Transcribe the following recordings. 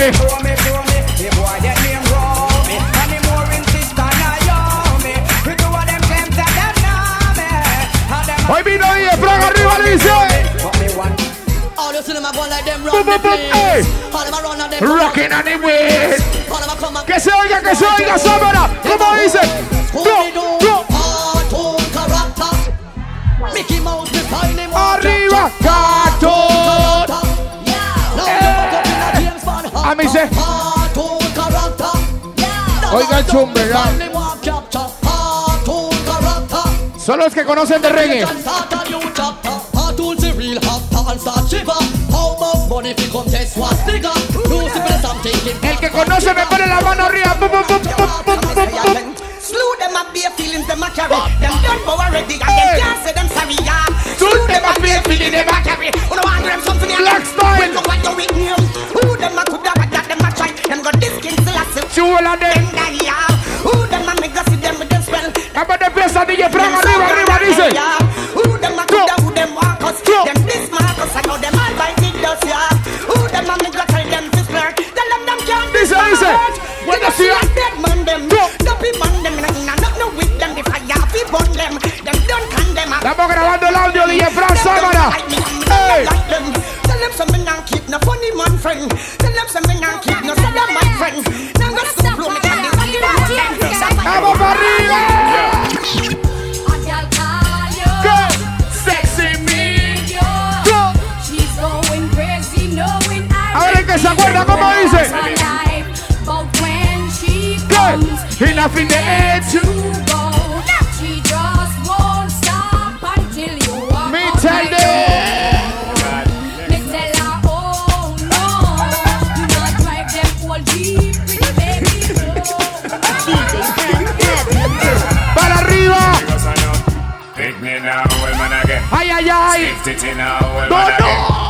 get rummy. Hoy vino y Frank arriba dice. All you see them a go like them Boom, run the boom, boom, hey. place. All them a run and them Rocking on the way. All them a come and Que se oiga, que se oiga, Sábana. ¿Cómo dice? Go, go. Cartoon character. Mickey Mouse define him. Arriba, cartoon. A. Cartoon character. Oiga el chumbe, ya. Son los que conocen de reggae. A El que conoce me pone la mano arriba. Slew them up bare feelings them a carry. Them done for already and them can't say them sorry yeah. Slew them up bare feelings them a carry. Don't want them something Black style. When look what you with me. Sip. Chula. Them. Who them a make us see them with them spell. Vamos de empieza DJ Frank arriba, arriba, dice. Who them a who them us. Them this Marcus I know them all by it does yeah. Who them a make us tell them to. Tell them them can't Dice, dice. Bueno, sí. dead man them. Dopey man them. Nah, nah, no with them. The fire fi burn them. Them don't condemn. Estamos grabando el audio DJ Frank Sábana. Hey. Tell them something and keep no funny man friend. Tell them something Enough in the air to me tell them. Para arriba. Pick me now, well, man, again. Ay, ay, ay. Lift it now, well, No, man, no. again.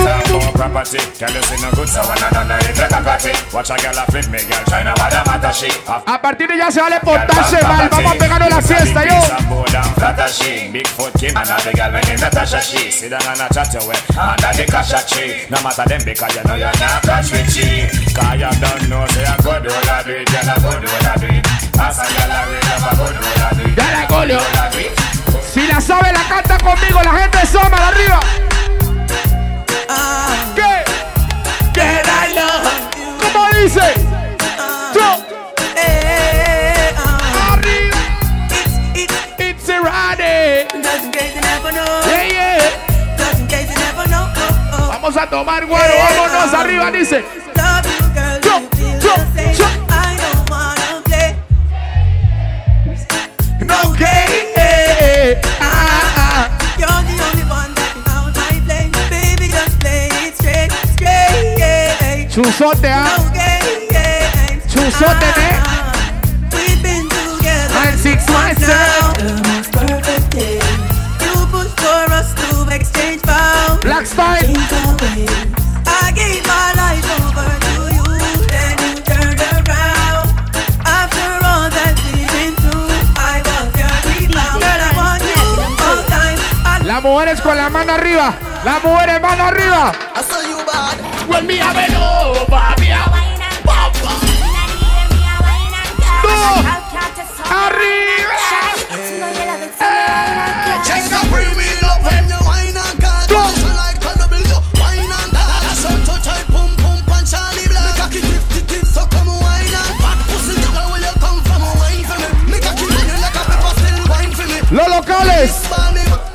Girl, you a see no good, so. Watch girl flip me, girl, matter she. Partir de ya se vale portarse mal. Vamos a pegarnos la siesta, yo. Bigfoot Kim and the girl when Natasha she sit down and a chat your way under the kasha tree. No matter them because you know you're not catch with she. Cause you don't know say I go do all I do it, girl I go do all I do it. As a girl I read up I go do all I do it. Girl, I go do all I do it. Si la sabe, la canta conmigo. La gente de Summer, arriba. ¿Qué? Dice? Yo. Hey, uh, Arriba. it's, it's It's a Friday. just in case you never know. Yeah, yeah. Just in case you never know. Oh, oh. Vamos a tomar güero. Vámonos arriba, dice. Love you, girl. Yo, you feel yo, the same. yo. I don't wanna play. No gay. eh, Ah, ah. You're the only one that can out my play. Baby, just play it straight, straight. Chuzote, ah. Ne? Ah, We've been together Nine, six, one, seven. The most perfect day. You push for us to exchange vows. Black away. I gave my life over to you, then you turned around. After all that we've been through, I was your rebound. Girl, I want you all time. I Las mujeres con la mano arriba. Las mujeres mano arriba. I saw you bad. When me have it over, me have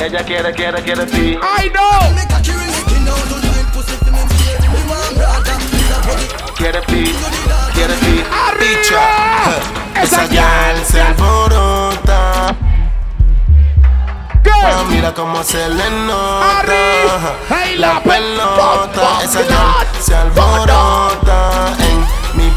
Ella quiere, quiere, quiere ti. I know. me cocky ring it down to join pussy for me. Me want brother, me a body. Quiere ti, quiere ti. Arriba. Esa Esa gal se alborota. Ah, Mira cómo se le nota. Arriba. Ay, la la pe- pelota. Esa gal se alborota en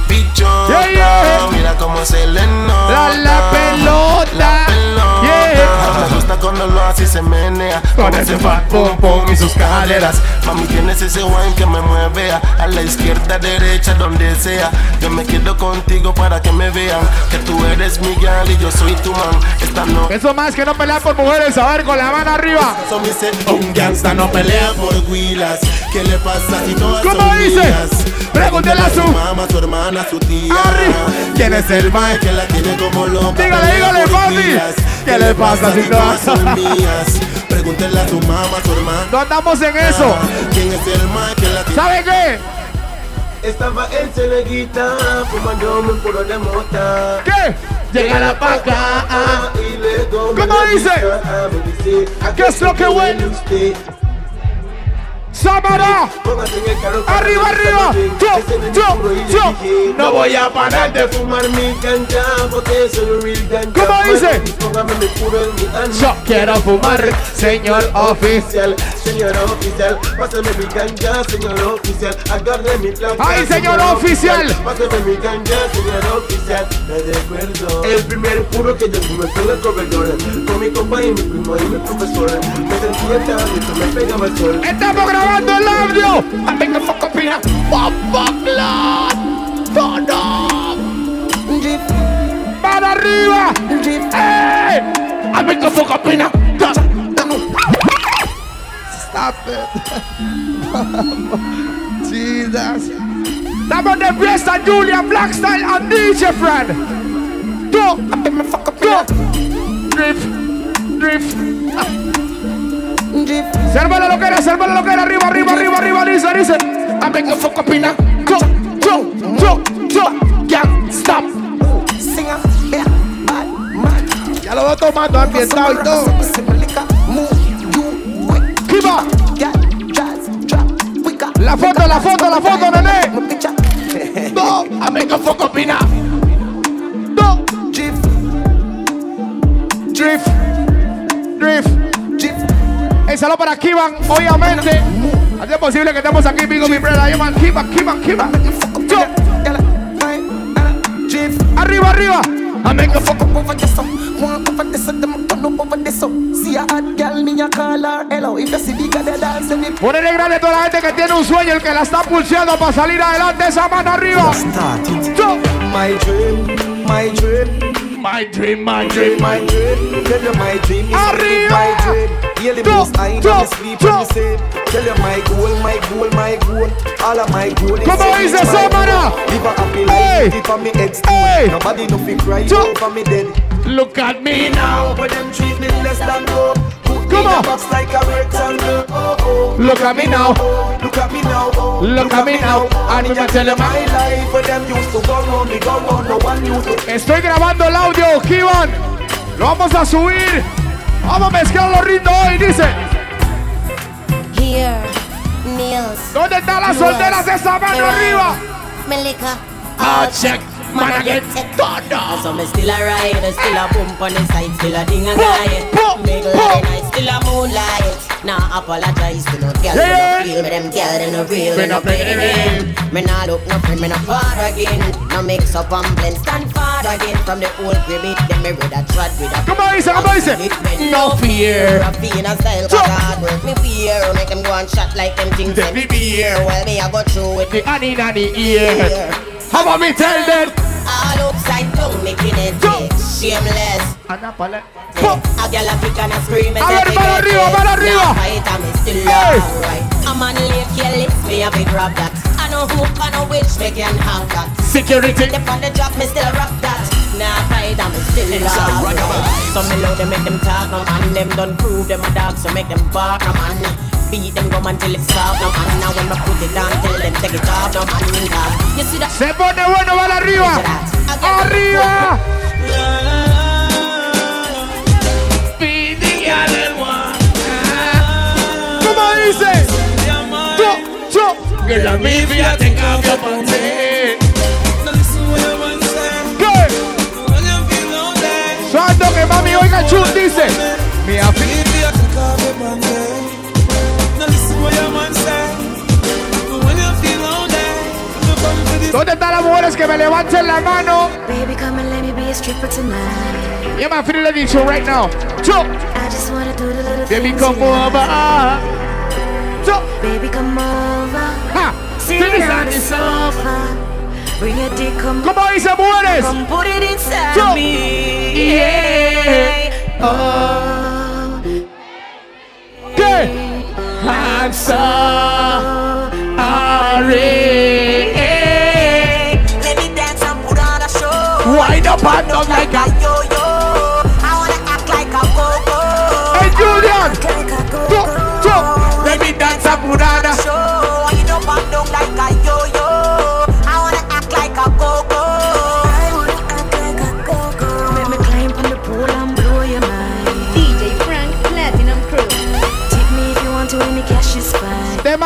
pichota. Yeah, yeah. Mira cómo se le nota. La- la pelota. La pelota. así se menea. Con ese fat pum pum y sus caderas. Mami, tienes ese wine que me mueve a la izquierda, derecha, donde sea. Yo me quedo contigo para que me vean que tú eres mi gal y yo soy tu man. Esta no Eso más que no pelear por mujeres, a ver, con la mano arriba. Eso me dice, un gangsta no pelea por huilas. ¿Qué le pasa si todas ¿Cómo son dice? mías? Pregúntele a su- mamá, su hermana, su tía. Arriba. ¿Quién es el mae que la tiene como loca? Dígale, dígale, papi. ¿Qué le pasa si todas todas- son mías? Pregúntele a su mamá, su hermana. No andamos en eso. ¿Quién es el mae que la tiene? ¿Sabe qué? Estaba en Celeguita, fumándome un puro de mota. ¿Qué? Llegará pa' acá. ah. Y me ¿Cómo dice? ¿a ¿Qué es lo que huele? El carro Arriba, arriba. Yo, es el yo, yo. No voy a parar de fumar mi ganja porque soy un real ganja. ¿Cómo dice? Yo quiero fumar, señor oficial. Señor oficial, pásame mi ganja, señor oficial, agarre mi plata. ¡Ay, señor oficial! Pásame mi ganja, señor oficial, me recuerdo. El primer puro que yo fumé fue el corredor, con mi compa y mi primo y mi profesor. Me sentía lindo, me pegaba el sol. Estamos grabando el audio. I make the fuck up in a pop pop blood. Turn up. Para arriba. Hey. I make the fuck up in a. Stop it. Jesus. Estamos de fiesta, Julia Blackstyle and DJ friend. Go. Go. Drift. Drift. Sérvalo lo que era, sérvalo lo que era, arriba, arriba, arriba, arriba, dice, dice. I make a fuck up in a yo, yo, yo, yo, can't stop. Ya lo voy tomando ambientado y todo. Kiba, la foto, la foto, la foto, nene. No, I make a fuck up in a. No. Drift, drift. El saludo para Kiban, obviamente. Así es posible que estemos aquí, Bigo, mi brother. Kiban, Kiban. Yo. Arriba, arriba. I make a fuck up. over this up. Want over this up, them turn up over this up. See a hot girl, me a call her hello. If you see bigger the dance, me Ponele grande a toda la gente que tiene un sueño, el que la está pulseando para salir adelante, esa mano arriba. My dream, my dream, My dream, my dream, my dream. Tell you my dream Arriba. my dream. Hear the Go, most I go, never sleep when you say. Tell you my goal, my goal, my goal. All of my goal is ¿Cómo to dice reach my esa. Live a happy Hey. life, live on me head stool. Hey. Nobody no fi cry Go. over me dead. Look at me now. But them treat me less than gold. Come on. like a rectangle. Oh, oh. Look at me now. Oh, Look at me now. oh. Look at me now. And And you you tell them my life where them used to go round, me go round, no one used to Estoy grabando el audio, Kivan. Lo vamos a subir. Vamos a mezclar los ritmos hoy, dice. Here, Niels. ¿Dónde están las solteras de esa mano arriba? Melika. Ah, check. Man, I get todo. So me still a ride, still a bump on the side, still a ding a guy. Pop. line, I still a moonlight. Nah, apologize to no girl, Yeah. yeah. feel me, them girl, they no real, Me no no play the the game. Me nah look no friend, me no far again. No mix up and blend, stand far again. From the old it them me read a trot with a ¿Cómo dice? ¿Cómo dice? No fear. I feel a style, cause hard work me fear. Make them go and shot like them things. Them be fear. Well, me I go through it. The Annie Nanny ear. How about me tell them? All upside down, making it shameless. A girl a kick and a scream and say, mano arriba, arriba." now fight and me still alright. A man lick your lips, me a big that. I know who, I know which, me can have that. Security. Step on the drop, me still rock that. Now fight and me still alright. So me them make them talk, no man. Them done prove them a dog, so make them bark, no man. Beat them gum until it's soft, no man. Now when me put it down, tell them take it off, no man. You see that? Se pone bueno, van arriba. Arriba. Dice? Yo, yo. Que la Biblia te cambia para ¿Qué? Santo que mami oiga chun dice. Mi ¿Dónde están las mujeres que me levanten la mano? Baby, come and let me be a stripper tonight. Yeah, my feeling dicho right now. Yo, I just wanna do the little Baby, come over. Baby, come over. ha, Sit on on the sofa. Bring your dick, come, ¿Cómo dice mujeres? come put it inside So, me. yeah. Oh, ¿Qué? I'm sorry. Let me dance and put on a show. Wind up and down like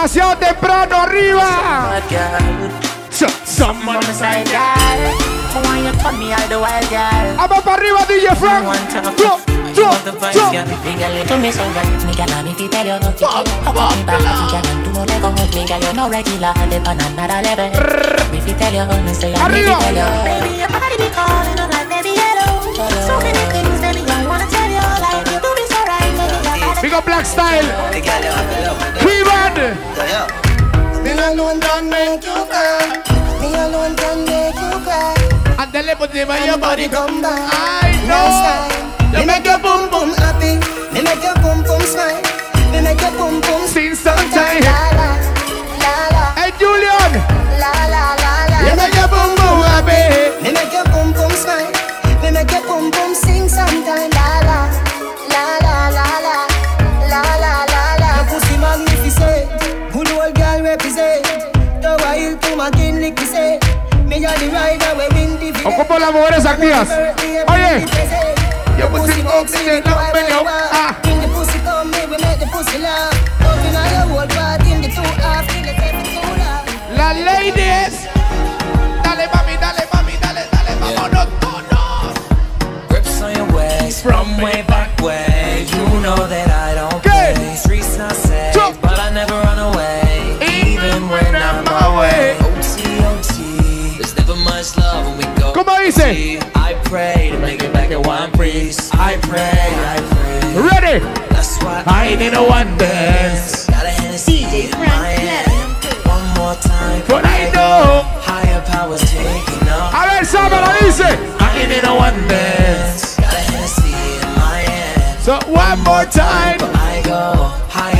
demasiado temprano arriba. Vamos para arriba, DJ Frank. Flow, Andale por encima de your body. Come back. I know. Me make your boom boom happy. Me make your boom boom smile. Me make your boom boom Since sometime. All your whole part, in the two half, in the seven two laugh. Las ladies. Dale, mami, dale, mami, dale, dale, vámonos todos. Grips on your waist from way back way. You know that ¿Cómo? I pray to make it back at one piece. I pray, I pray. Ready? That's why I need a one dance. got a Hennessy DJ in Frank my hand. One more time. But I know. Higher powers taking up. A ver, Sábala dice. I need a one dance. Got a Hennessy in my hand. So one more time. I go higher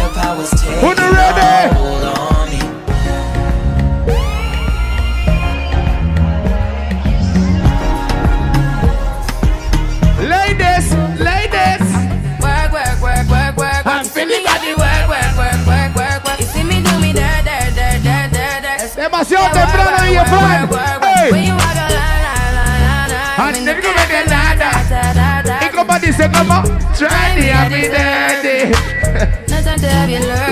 Hey. And come. Try I'll be to you learn.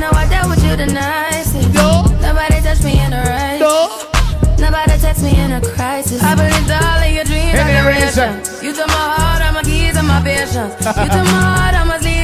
Know I dealt with you Nobody touched me in a right. Nobody text me in a crisis. I all of your dreams. You took my heart, all my keys, all my visions. You took my heart, all my sleep.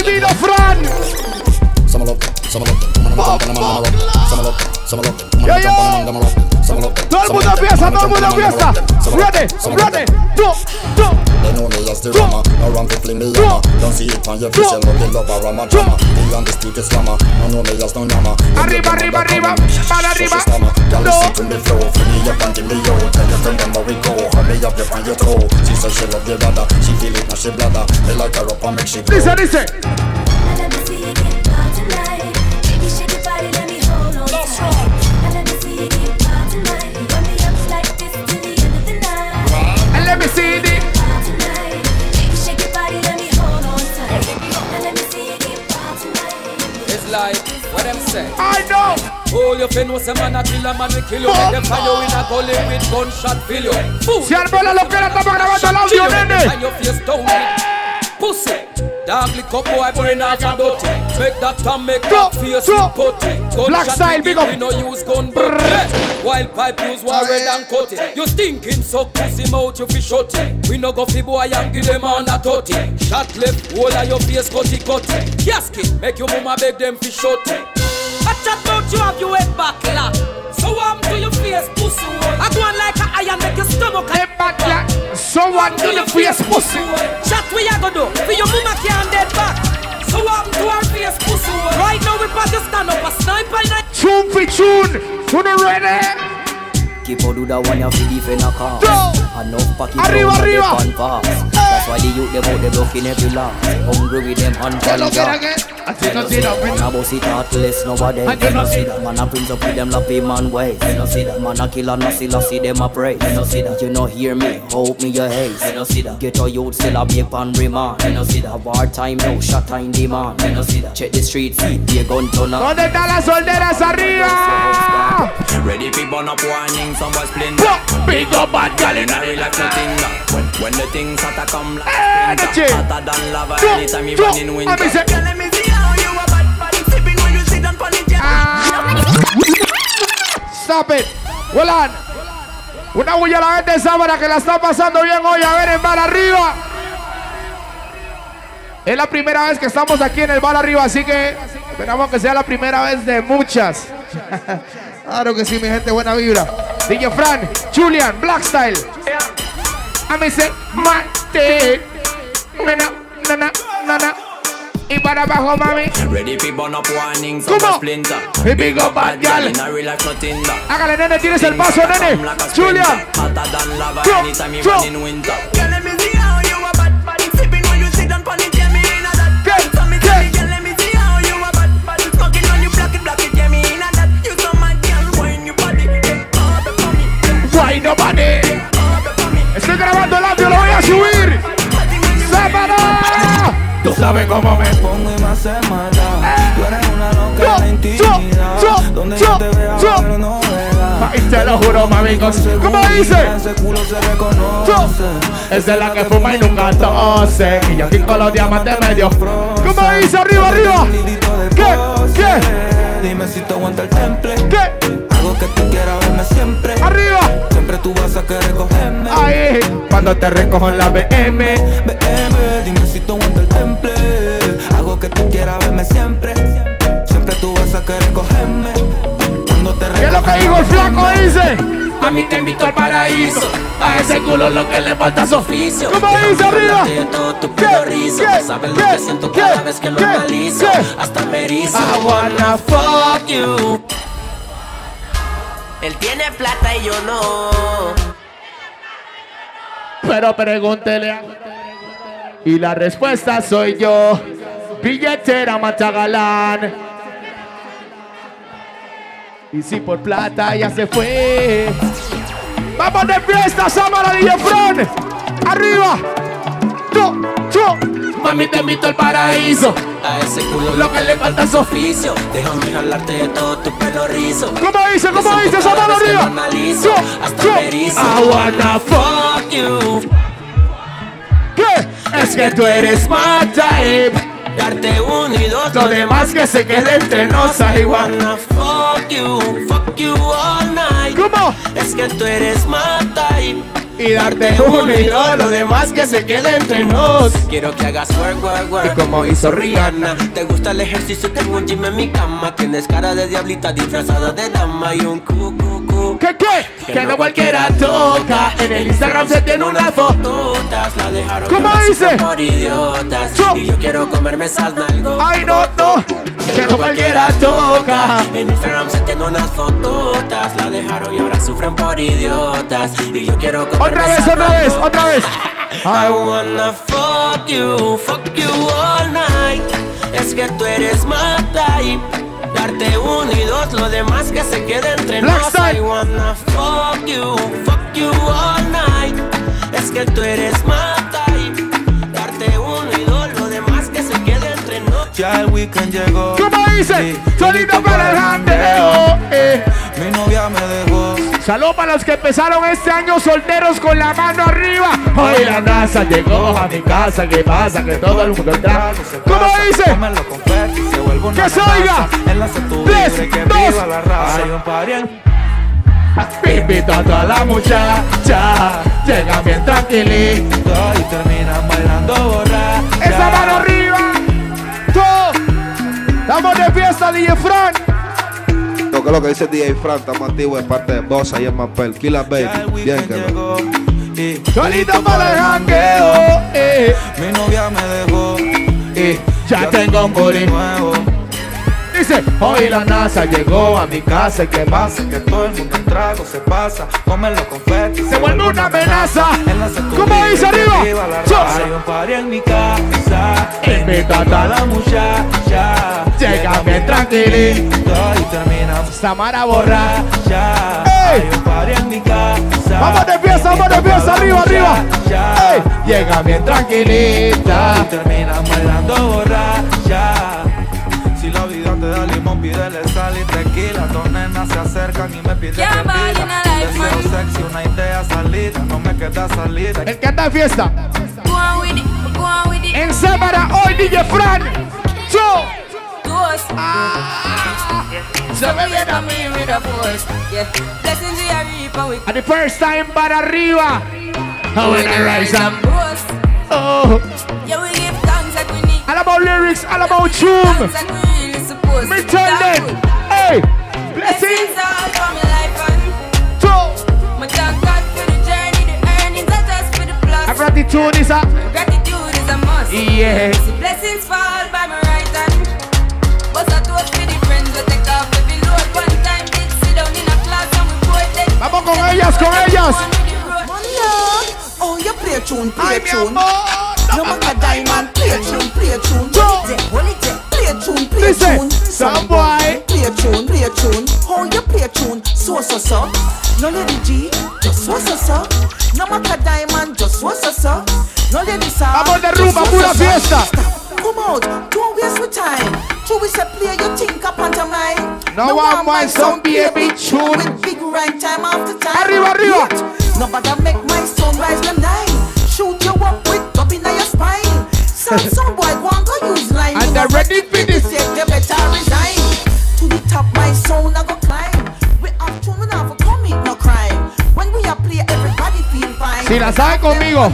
I need a friend. Some look, some look. Todo el mundo empieza, todo el mundo empieza. Ready, ready, two, two. They know me as the drama, no run to fling me yama Don't see it on your face, you love the love a rama drama. The undisputed scammer, no know me as no nama Arriba, arriba, arriba, para arriba. Girl, listen to me flow, fill me up and give me yo Tell your friend them how we go, me up, you on your toe. She say she love the brother, she feel it now she bladder Me like her up and make she go Dice, dice. Say. I know. Hold your you know some man a kill a man, we kill you. Make them find you in a gully with gunshot fill you. Fool. Si arbola lo que era, estamos grabando el audio, Chill, nene. find your face down with Pussy. Dog lick up boy brain off a dirty. Make that time make that face look putty. Black style, big up. We no use gun but. Wild pipe use war red and cut it. You stinking so pussy mouth you fi shut it. We no go fi boy and give them on a tutty. Shot left, whole of your face cutty cutty. Casket make your mama beg them fi shut it. I chat about you have your head back lock. So I'm to your face pussy. I go on like a iron make your stomach head back lock. So what do the face pussy? Chat we a go do For your mama can't dead back So what to our face pussy Right now we about to stand up a sniper in a Tune for tune. Tune ready. Keep on do that one you fi defend a car Enough pocket Arriba, arriba. they That's why the youth them out they blocking every law Hungry with them hand pan us it jaw again. I think I see that. Man a bossy thoughtless nobody And you You know no see see that Man a prince up with them lappy man ways. You no see that Man a killer no see see them a praise. You no see that You no hear me? Hope me your haze. You no see that Get a youth still a big pan remand. You no see that War time now shot time demand. You no see that Check the street feet Be a gun turner ¿Dónde están las solteras arriba? Ready burn up warning, some boy splinter. Big up bad gal in Inna relax nothing now. When when the things hotter come like Energy. sprinter, hotter than lava Drop, anytime you drop. run in Let me winter. say- Let me see how you a bad body sipping when you sit down on the Stop it. Hold on. Una bulla a la gente Sábana que la está pasando bien hoy. A ver, en bar arriba. Es la primera vez que estamos aquí en el bar arriba, así que esperamos que sea la primera vez de muchas. Claro que sí, mi gente, buena vibra. DJ Fran, Julian, Black Style. A mí se mate. Nana, nana, nana. Y para abajo, mami. Ready up warning, on. splinter. Y big up bad. Hágale, nene, tienes el paso, nene. Julian. Grabando el audio, lo voy a subir. Tú sabes cómo me pongo y me hace maldad. Tú eres una loca la intimidad. yo, Donde yo, yo te vea, yo. ver novedad. Ay, te lo juro, mami. ¿Cómo dice? Ese culo se reconoce. Esa es la que fuma y nunca tose. Y yo aquí con los diamantes medio. ¿Cómo dice? Arriba, arriba. ¿Qué? ¿Qué? Dime si te aguanta el temple. ¿Qué? Algo que tú quieras verme siempre. Arriba. Siempre tú vas a querer cogerme. Ahí, cuando te recojo en la BM. BM, dime si te aguanta el temple. Algo que tú quieras verme siempre. Siempre tú vas a querer cogerme. Cuando te ¿Qué es lo que dijo el flaco? Dice. A mí te invito al paraíso. A ese culo lo que le falta es oficio. ¿Cómo dice arriba? Todo tu pelo rizo. ¿Qué? Sabes lo que siento ¿Qué? cada vez que lo analizo. ¿Qué? Hasta me erizo. I wanna fuck you. Él tiene plata y yo no. Pero pregúntele a... Y la respuesta soy yo. Billetera matagalán. Y si por plata ya se fue. Vamos de fiesta, Samara Fran. Arriba. Yo. Mami, te invito al paraíso. A ese culo Lo que le falta es oficio. Déjame jalarte de todo tu pelo rizo. ¿Cómo dice? ¿Cómo dice? que lo arriba. Yo, Hasta yo. I wanna fuck you. ¿Qué? Es que tú eres my type. Darte uno y dos. Lo demás que se quede entre nos. I wanna Fuck you, fuck you all night. ¿Cómo? Es que tú eres type. Y darte uno y dos, lo demás que se quede entre nos. Quiero que hagas work, work, work. Y como hizo Rihanna. ¿Te gusta el ejercicio? Tengo un gym en mi cama. Tienes cara de diablita disfrazada de dama y un cu, ¿Qué qué? Que no cualquiera toca. En el Instagram se tiene una foto. Todas la dejaron ¿Cómo dice? por idiotas. Yo. Y yo quiero comerme esas nalgas. Ay, no, no. Que no cualquiera toca. En Instagram se tiene unas fototas. La dejaron y ahora sufren por idiotas. Y yo quiero comerme Otra vez, otra vez, otra vez. I wanna fuck you, fuck you all night. Es que tú eres my type. Darte uno y dos, lo demás que se quede entre Black nos. I wanna fuck you, fuck you all night. Es que tú eres my type. Darte uno y dos, lo demás que se quede entre nos. Ya el weekend llegó. ¿Cómo dice? Solito para el jandeo. Eh. Mi novia me dejó. Saludos para los que empezaron este año solteros con la mano arriba. Hoy la NASA llegó a mi casa. ¿Qué pasa? Que todo el mundo entra. ¿Cómo dice? Que se oiga. Tres, dos. Hay un party en Invito a toda la muchacha. Llega bien tranquilito. y terminan bailando borracha. Esa mano arriba. Todo. Estamos de fiesta, DJ Fran. Lo que lo que dice DJ Fran, estamos activos de parte de Boss ahí en Mapel. Killa Baby. Bien que lo. Solito para el jangueo. Eh. Mi novia me dejó. Eh. Ya tengo un booty nuevo. Dice, hoy la NASA llegó a mi casa. ¿Qué pasa? Que todo el mundo en trago se pasa. Cómelo confeti. Se vuelve una amenaza. Enlace tu ¿Cómo vida dice y que arriba? Hay un party en mi casa. Invito a la muchacha. Llega bien tranquilito. Y terminamos Samara borra. ya. ¡Ey! Hay un party en mi casa. Vamos de fiesta, vamos de fiesta, arriba, arriba. Llega bien tranquilita. Y terminan bailando borracha. Pídele sal y tequila. Dos nenas se acercan y me piden Yeah, man, tequila. in a life, Deseo man. sexy, una idea salida. No me queda salida. El que anda de fiesta. Go on with it, go on with it. En hoy DJ Fran. Yo. Toast. Se me viene a mí with a force. Yeah. Blessings we are reaping with And the first time para arriba. How when I rise boast. Oh. Yeah, we give thanks like we need. All about lyrics, all about tune. Thanks like supposed Me to. tell them. Hey. Blessings Blessings. all for my life and Yo. my thank God for the journey, the earnings are just for the plus. A gratitude is a. Gratitude is a must. Yeah. See blessings fall by my right hand. But I toast for the friends that take off every load. One time did sit down in a class and we both dead. Vamos con ellas, con ellas. Oh, you play tune, play mi tune. amor. No matter diamond, play tune, play tune. Yo. Play tune, play Dice, tune. some boy. Play tune, play tune. How you play tune? So so so. No lady G, just so so so. No matter diamond, just so so so. No lady de just rumba, so, pura fiesta. Come out, don't waste your time. True, we say play your think up on time. No one wants some baby tune. With big rhyme time after time. Arriba, arriba. Nobody make my song rise them nine. Shoot you up with dub in your spine. Some some boy want to use line. And they're ready for this. is, You better resign. To the top, my sound I go climb. We have tune, we never commit no crime. When we are play, everybody feel fine. Si la sabe conmigo.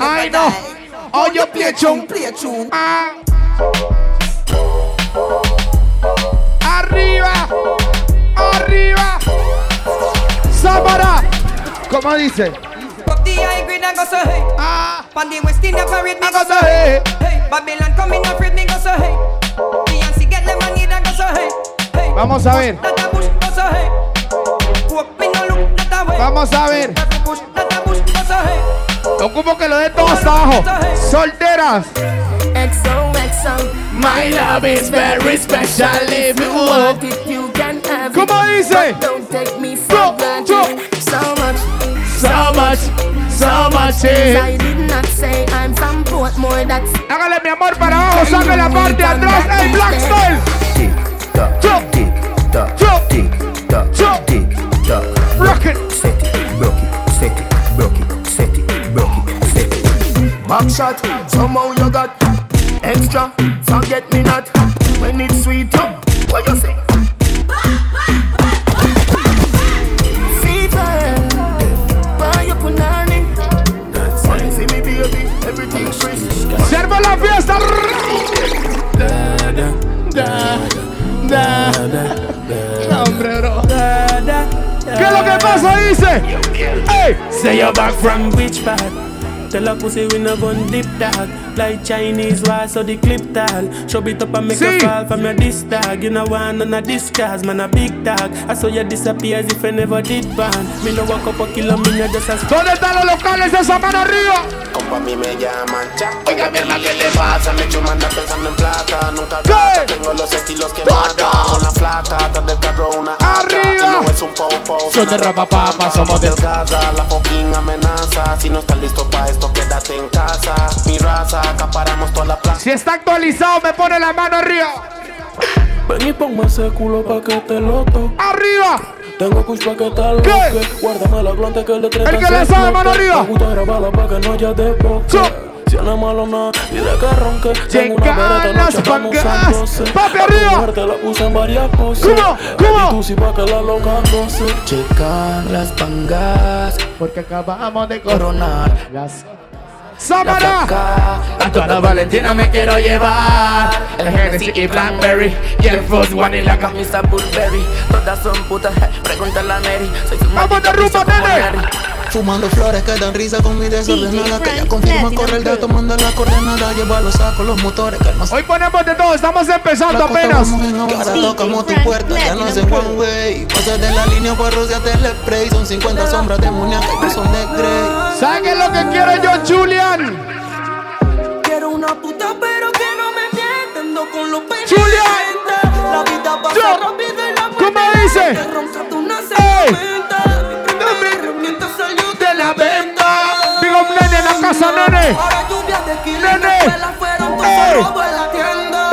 Ay, no. Oh, yo play tune. play tune. Ah. Arriba. Arriba. Samara. ¿Cómo dice? Up the high grade and go so hey. Ah. Pan the West India parade me go so hey. hey. Babylon coming afraid me go so hey. Beyonce get them money and go so hey. Hey, Vamos a ver. that a bush go so hey. Hope me no look that a way. Vamos a ver. Every bush that a bush go so hey. Ocupo que lo den todo hasta abajo. Solteras. My love is very special if you want it, you can have ¿Cómo it. dice? But Don't take me for granted. So much. So much, so much. eh. I did not say I'm from Portmore. That's Hágale mi amor para abajo, saque la parte de atrás. ¡Ey, Black Style! Yo, yo, yo, yo. Rock it. Back shot, somehow you got extra. Forget me not when it's sweet. Yo, what you say? ¿Qué es lo que pasa? Dice. Ey. Say you're back from which part? Tell a pussy we no gun dip dog Like Chinese war so the clip tall Show it up and make See? fall from your disc dog You know one on a disc cause man a big dog I saw you disappear as if I never did ban Me no walk up a kilo me no just a ¿Dónde están los locales de esa mano arriba? Compa, a mí me llaman Cha. Oiga, mierda, ¿qué le pasa? Me chuman anda pensando en plata. Nunca gasta, tengo los estilos que matan. Con la flaca, atrás del carro una Arriba. No es un popo. Son de rapa papa, somos de- delgada. La fucking amenaza. Si no estás listo pa' esto, quédate en casa. Mi raza, acaparamos toda la plaza. Si está actualizado, me pone la mano arriba. Ven y ponme ese culo pa' que te lo toque. ¡Arriba! Tengo kush pa' que te lo que. Guárdame la glante que le traiga El que le sabe, mano arriba. Me gusta grabarla pa' que no haya desboque. Es malo nada, que. Tengo una nos. Papi, comerte la puse en varias poses. ¿Cómo? ¿Cómo? Y tú sí pa' que la loca goce. Checan las pangas. Porque acabamos de coronar. Las. ¡Sámara! A toda Valentina me quiero llevar. El Hennessy y Blackberry. Y el Frost One y la camisa Burberry. Todas son putas, je, pregúntale a Mary. Soy su ¡Vamos de rumba, nene! Fumando flores que dan risa con mi desordenada Que ya confirma corre el dato, manda la coordenada Lleva los sacos, los motores, calma Hoy ponemos de todo, estamos empezando apenas. Que ahora tocamos tu puerta, ya no se one way Pasa de la línea para rociarte el spray Son 50 sombras demoníacas que son de Grey ¿Saben lo que quiero yo, Julian? Quiero una puta, pero que no me mienta. Ando con los peines Julia. calientes. La vida pasa Yo. rápido y la ¿Cómo dice? Te ronca tú no se casa, nene. Ahora lluvias de kilos. Nene. Fueron la tienda.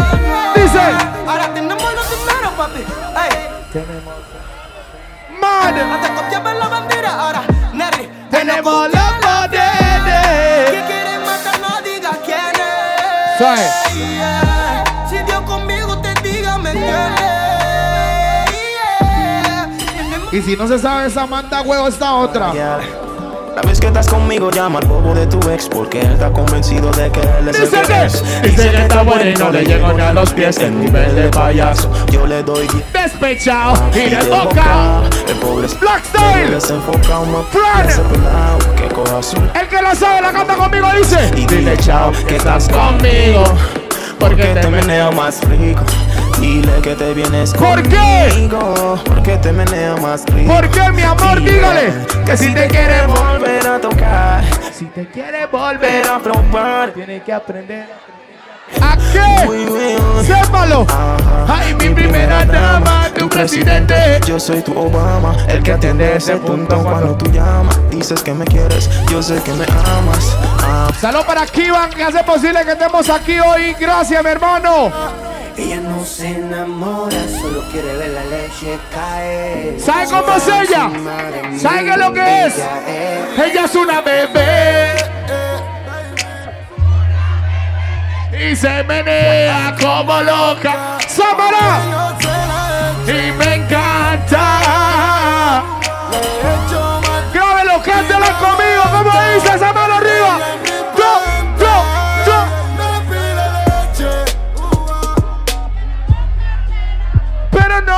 Dice. Ahora tenemos los primeros, papi. Ey. Man. Antes copiaban la bandera, ahora Nelly. Tenemos los Que poderes. quieren matar, no diga quién es. Yeah. Si Dios conmigo te diga, me entiendes. Y si no se sabe esa manda huevo, esta otra. La vez que estás conmigo llama al bobo de tu ex Porque él está convencido de que él es el Dice que que- es. Dice que está bueno y no le llego ni a los pies El nivel de payaso. Yo le doy Despechado y de boca. El pobre es Black Style. desenfocado que coja El que la sabe la canta conmigo dice. Y dile chao que estás conmigo. Porque te meneo más rico Dile que te vienes ¿Por qué? conmigo Porque te meneo más rico ¿Por qué, mi amor? Dile Dígale. Que si te quiere volver a tocar Si te quiere Volver a probar tiene que aprender. ¿A qué? Sépalo. Ay, mi primera dama, tu presidente. Yo soy tu Obama, el que atiende ese punto cuando tú llamas. Dices que me quieres, yo sé que me amas. Ah, Salud para Kivan, que hace posible que estemos aquí hoy. Gracias, mi hermano. Ella no se enamora, solo quiere ver la leche caer. ¿Sabe cómo es ella? ¿Sabe qué es lo que es? Ella es una bebé. Y se menea como loca. ¡Samara! Y me encanta. Grábelo, cántelo conmigo. ¿Cómo dice esa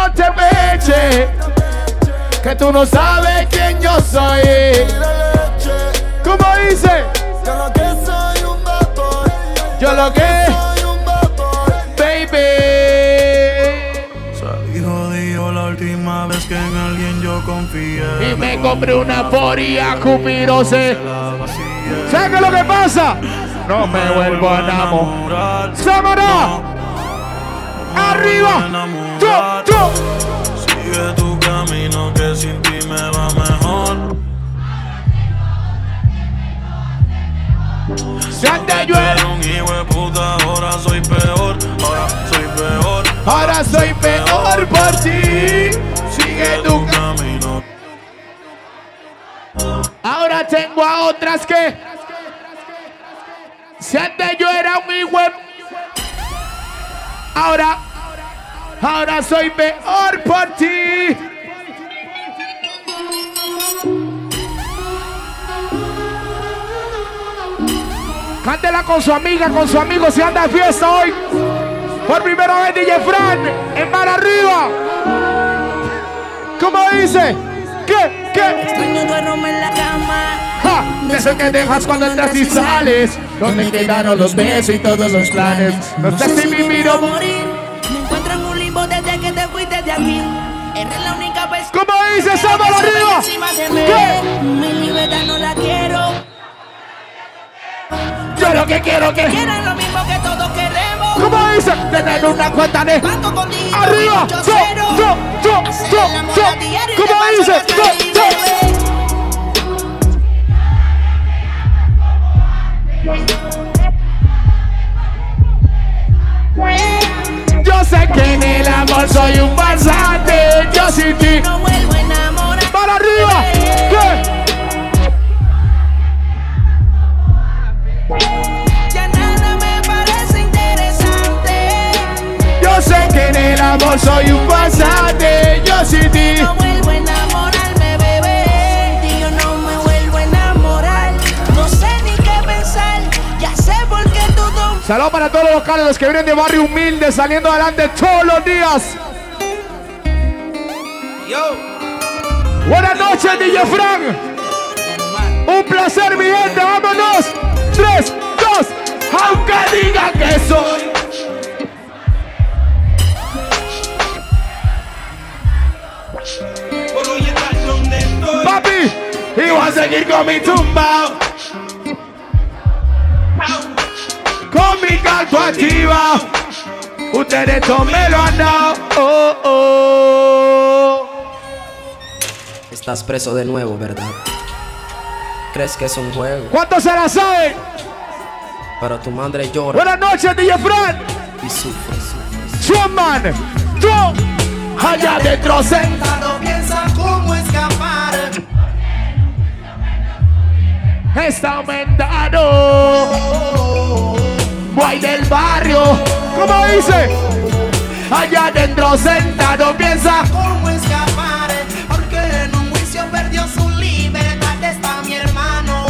no te peche. Que tú no sabes quién yo soy. ¿Cómo dice? Yo lo que soy un boy. Yo lo que. Soy un boy. Baby. Salí jodido la última vez que en alguien yo confié. Y me compré una poria cupirose. ¿Sabes qué es lo que pasa? No me vuelvo a enamorar. ¡Samara! ¡Arriba! ¡Yo, yo! Sigue tu camino que sin ti me va mejor. Si antes yo era- un hijo de puta, ahora soy peor. Ahora soy peor. Ahora soy peor por ti. Sigue tu ca- camino. Ahora tengo a otras que. Si antes yo era un hijo. de- Ahora. Ahora soy peor por ti. Cántela con su amiga, con su amigo si anda de fiesta hoy. Por primera vez DJ Fran en mar arriba. ¿Cómo dice? ¿Qué? ¿Qué? Extraño duermo en la cama. Ja, de eso que dejas cuando entras y sales. Donde quedaron los besos y todos los planes. No sé si vivir o morir. De aquí. Eres la única vez ¿Cómo dice Sábalo arriba? ¿Qué? Mi libertad no la quiero. Yo lo que quiero que. Quieren lo mismo que todos queremos. ¿Cómo dice? Tener una cuenta de. Banco con dígito Arriba. Yo, yo, yo, yo, ¿Cómo dice? Yo, yo. Yo sé que en el amor soy un farsante. Yo sin ti. No vuelvo a enamorar. ¡Para arriba! ¿Qué? Ya nada me parece interesante. Yo sé que en el amor soy un farsante. Yo sin ti. No vuelvo a enamorarme, Saludos para todos los locales, los que vienen de barrio humilde, saliendo adelante todos los días. Buenas noches, DJ Frank. Un placer, mi gente. Vámonos. Tres, dos. Aunque digan que soy. Papi, y voy a seguir con mi tumba. Con mi canto activa. Ustedes todos me lo han dado. Oh, oh. Estás preso de nuevo, ¿verdad? ¿Crees que es un juego? ¿Cuántos se la saben? Pero tu madre llora Buenas noches, DJ Frank. y sufre. Chuman, tú, allá adentro sentado. piensa cómo escapar. Está aumentado. Guay del barrio. ¿Cómo dice? Allá adentro sentado piensa. ¿Cómo escapar? Porque en un juicio perdió su libertad. Está mi hermano.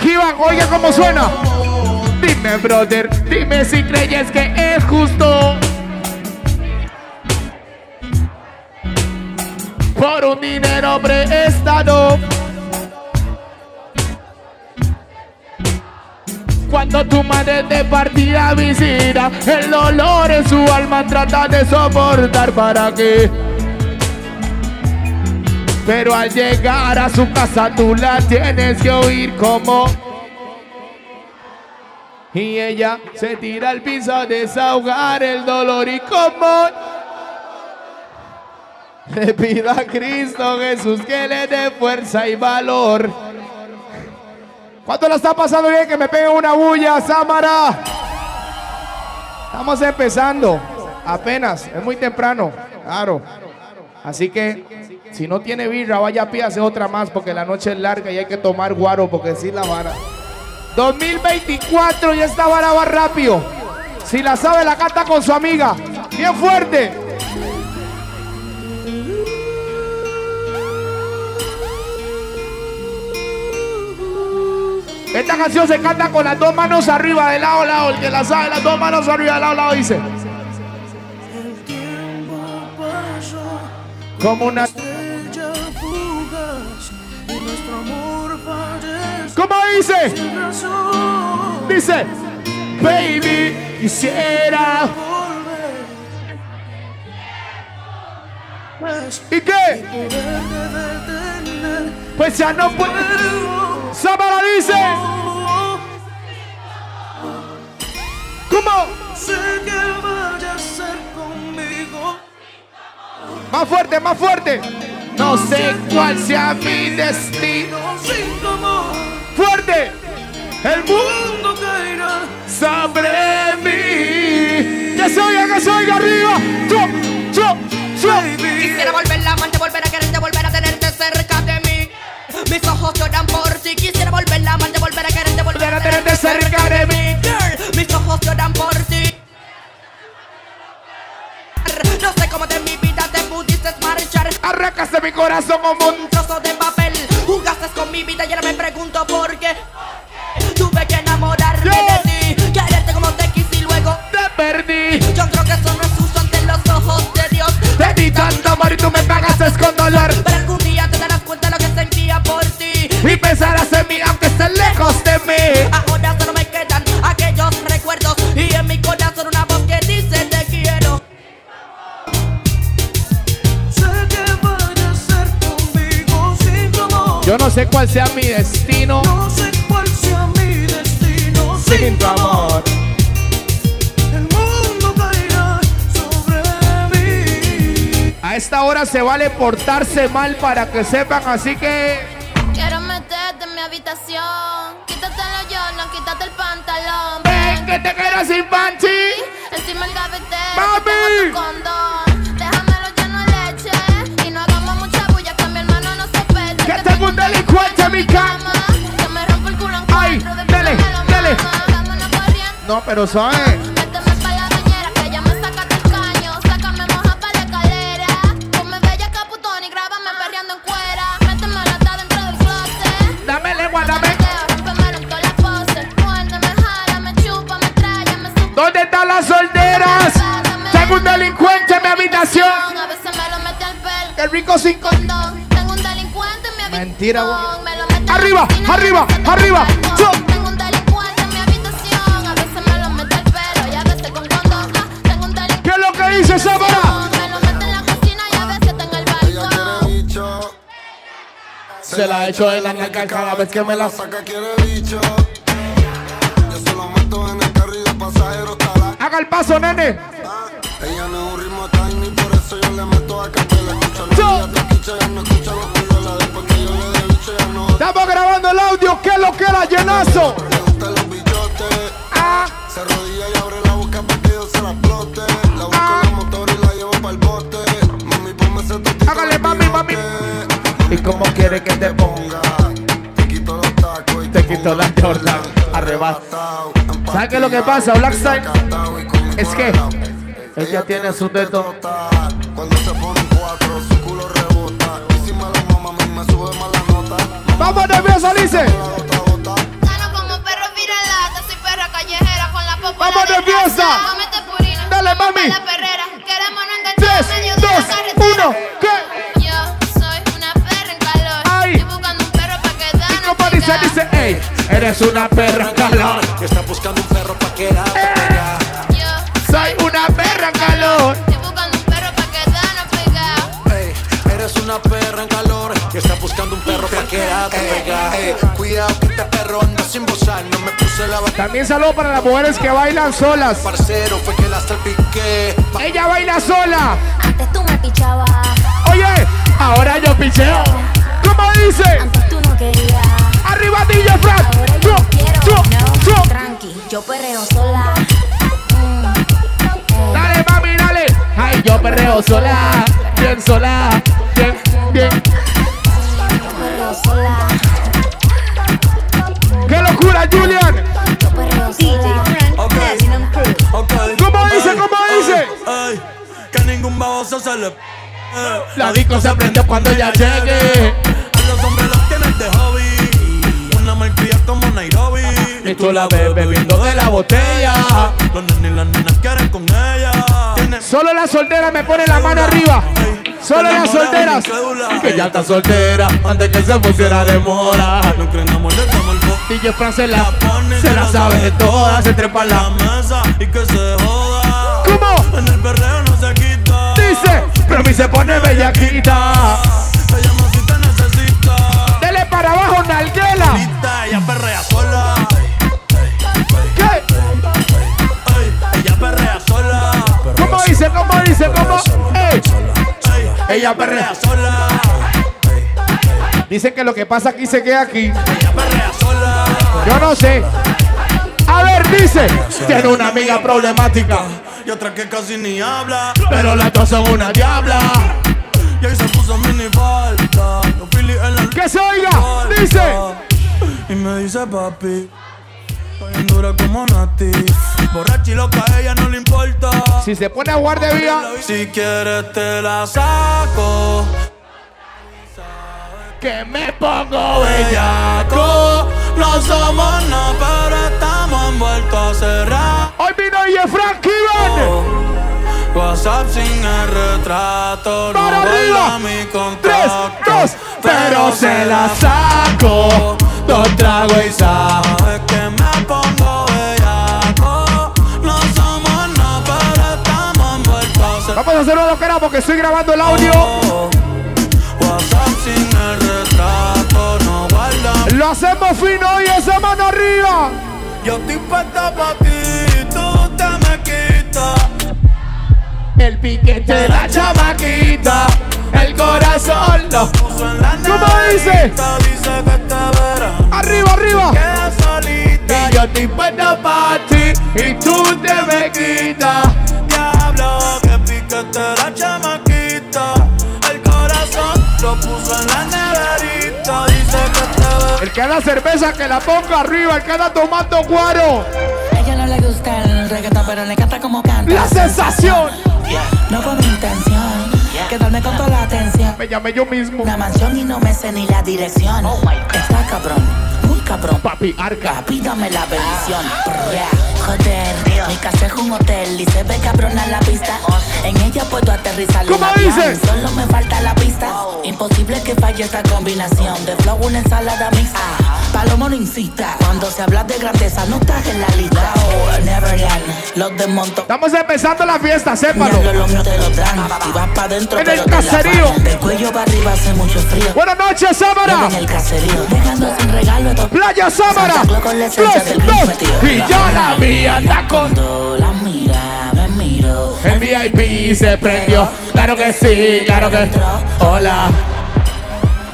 Kivan, oiga cómo suena. Dime, brother, dime si creyes que es justo. Por un dinero prestado. Cuando tu madre de partida visita, el dolor en su alma trata de soportar para que. Pero al llegar a su casa tú la tienes que oír como y ella se tira al piso a desahogar el dolor y como le pido a Cristo Jesús que le dé fuerza y valor. ¿Cuánto lo está pasando bien? Que me peguen una bulla, Samara. Estamos empezando, apenas, es muy temprano, claro. Así que si no tiene birra, vaya a hace otra más porque la noche es larga y hay que tomar guaro porque si la vara. 2024 y esta vara va rápido. Si la sabe, la canta con su amiga. Bien fuerte. Esta canción se canta con las dos manos arriba, de lado a lado. El que la sabe, las dos manos arriba, de lado a lado, dice. Como una. ¿Cómo dice? Dice, baby, quisiera. ¿Y qué? Pues ya no puedo. Samara dice. ¿Cómo? sé que vaya a ser conmigo. Más fuerte, más fuerte. No sé cuál sea mi destino. Sin tu amor, Fuerte. El mundo mundo caerá. sobre mí. Que se oiga, que se oiga arriba. Yo, yo, yo. Quisiera volver a amarte, volver a quererte, volver a tenerte cerca de mí. Mis ojos lloran por ti. Quisiera volver a amarte, volver a quererte, volver a tenerte cerca de mí. Girl, mis ojos lloran por ti. No sé cómo de mi vida te pudiste marchar. Arrancaste mi corazón como un Un trozo de papel. Jugaste con mi vida y ahora me pregunto por qué. Sé cuál sea mi destino No sé cuál sea mi destino sin tu amor. El mundo caerá sobre mí. A esta hora se vale portarse mal para que sepan, así que me supa. ¿Dónde están las solteras? Tengo un delincuente en mi habitación. A veces me lo mete al pelo. Qué rico sin condón. Tengo un delincuente en mi habitación. Mentira, güey. Arriba, arriba, arriba. El balcón. Se la echo en la caca cada vez que me la saca. Quiere bicho. Yo se lo meto en el carril de pasajeros. Haga el paso, nene. Ella no es un ritmo tiny, por eso yo le meto a capela. Escucha te escucha, ya no escucha los. Después que yo le dé bicho, ya no. Estamos grabando el audio. ¿Qué es lo que era llenazo? ¿Y cómo quiere que te ponga? Te quito los tacos y Te quito la Jordan. Arrebata. ¿Sabes qué es lo que pasa, Blackstyle? Es que ella tiene su teto. Cuando se pone cuatro, su culo rebota. Y si me lo mama, a mí me sube más la nota. Vamos nerviosa, dice. Gano como perro viralata, soy perra callejera con la popa Vamos de nerviosa. Eres una perra en calor. Que está buscando un perro pa' quedar. Soy una perra en calor. Estoy buscando un perro pa' quedarnos pegados. Ey, eres una perra en calor. Que está buscando un perro pa' quedarte pegada. Ey, cuidado que este perro anda sin bozar. No me puse la También saludo para las mujeres que bailan solas. Parcero, fue que la salpiqué. Ella baila sola. Antes tú me pichabas. Oye, ahora yo picheo. ¿Cómo dice? Antes tú no querías. Arriba DJ Frank. Yo, yo, yo. Tranqui, yo perreo sola. Dale, mami, dale. Ay, yo perreo sola. Bien sola. Bien, bien. Yo perreo sola. ¡Qué locura, Julian! Yo perreo sola. Platinum Crew. ¿Cómo dice? ¿Cómo dice? Ey, que ningún baboso se le. eh. La disco se prendió cuando ella llegue. A los hombres los tienes de hobby. Una malcria como Nairobi. Y tú la ves bebiendo de la botella. Los nenes y las nenas quieren con ella. Solo las solteras me ponen la mano arriba. Solo las solteras. Que ya está soltera antes que se pusiera de moda. No creen amor, le damos el bo- DJ Fran se la, pone se la sabe de todas. Se trepa la la. mesa y que se joda. ¿Cómo? En el perreo no se quita. Dice, pero a mí se pone bellaquita. Se llama si te necesita. Dele para abajo, Ella perrea sola. ¿Qué? Ella perrea sola. ¿Cómo dice? ¿Cómo dice? ¿Cómo? Ey. Ella perrea. Perrea sola. Dicen que lo que pasa aquí se queda aquí. Ella perrea sola. Yo no sé. A ver, dice. Tiene una amiga problemática. Y otra que casi ni habla. Pero las dos son una diabla. Y ahí se puso mini falta. Que se oiga. Dice. Y me dice papi. Estoy en dura como Nati. Borracha y loca, a ella no le importa. Si se pone a guardia vía. Si quieres te la saco. Que me pongo bellaco. No somos nada, pero estamos envueltos a cerrar. Hoy vino y Frank Iván. WhatsApp sin el retrato. No Para guarda mi Tres, dos, pero se la saco. Dos tragos y saco. Es que me pongo bellaco. No somos nada, pero estamos envueltos. Vamos a hacerlo lo que era porque estoy grabando el audio. WhatsApp sin el retrato. No guarda. Lo hacemos fino y esa mano arriba. Yo estoy puesta pa' ti, El piquete de la chamaquita. El corazón lo. Puso en la ¿Cómo dice? Dice que este verano Arriba, arriba. queda solita. Y yo estoy puesto para ti y tú te me quitas. Anda cerveza que la ponga arriba, el que anda tomando guaro. A ella no le gusta el reggaetón, pero le encanta como canta. La sensación. No fue mi intención quedarme con toda la atención. Me llamé yo mismo. Una mansión y no me sé ni la dirección. Está cabrón, muy cabrón. Papi, arca. Papi, dame la bendición. Yeah, joder, mi casa es un hotel y se ve cabrona la pista. En ella puedo aterrizar ¿Cómo dice? Solo me falta la pista. Imposible que falle esta combinación de flow una ensalada mixta. Palomo no incita. Cuando se habla de grandeza no estás en la lista. Oh, Neverland, los desmonto. Estamos empezando la fiesta, sépalo. Lo mío te lo dan. Y vas pa' dentro, En el caserío. Del cuello para arriba hace mucho frío. Buenas noches, Sámara. En el caserío, dejando sin regalo Playa Sámara. Del dos. Y ya la vi, anda con. Cuando la mira, me miro. El VIP se prendió. Claro que sí, claro que. Hola.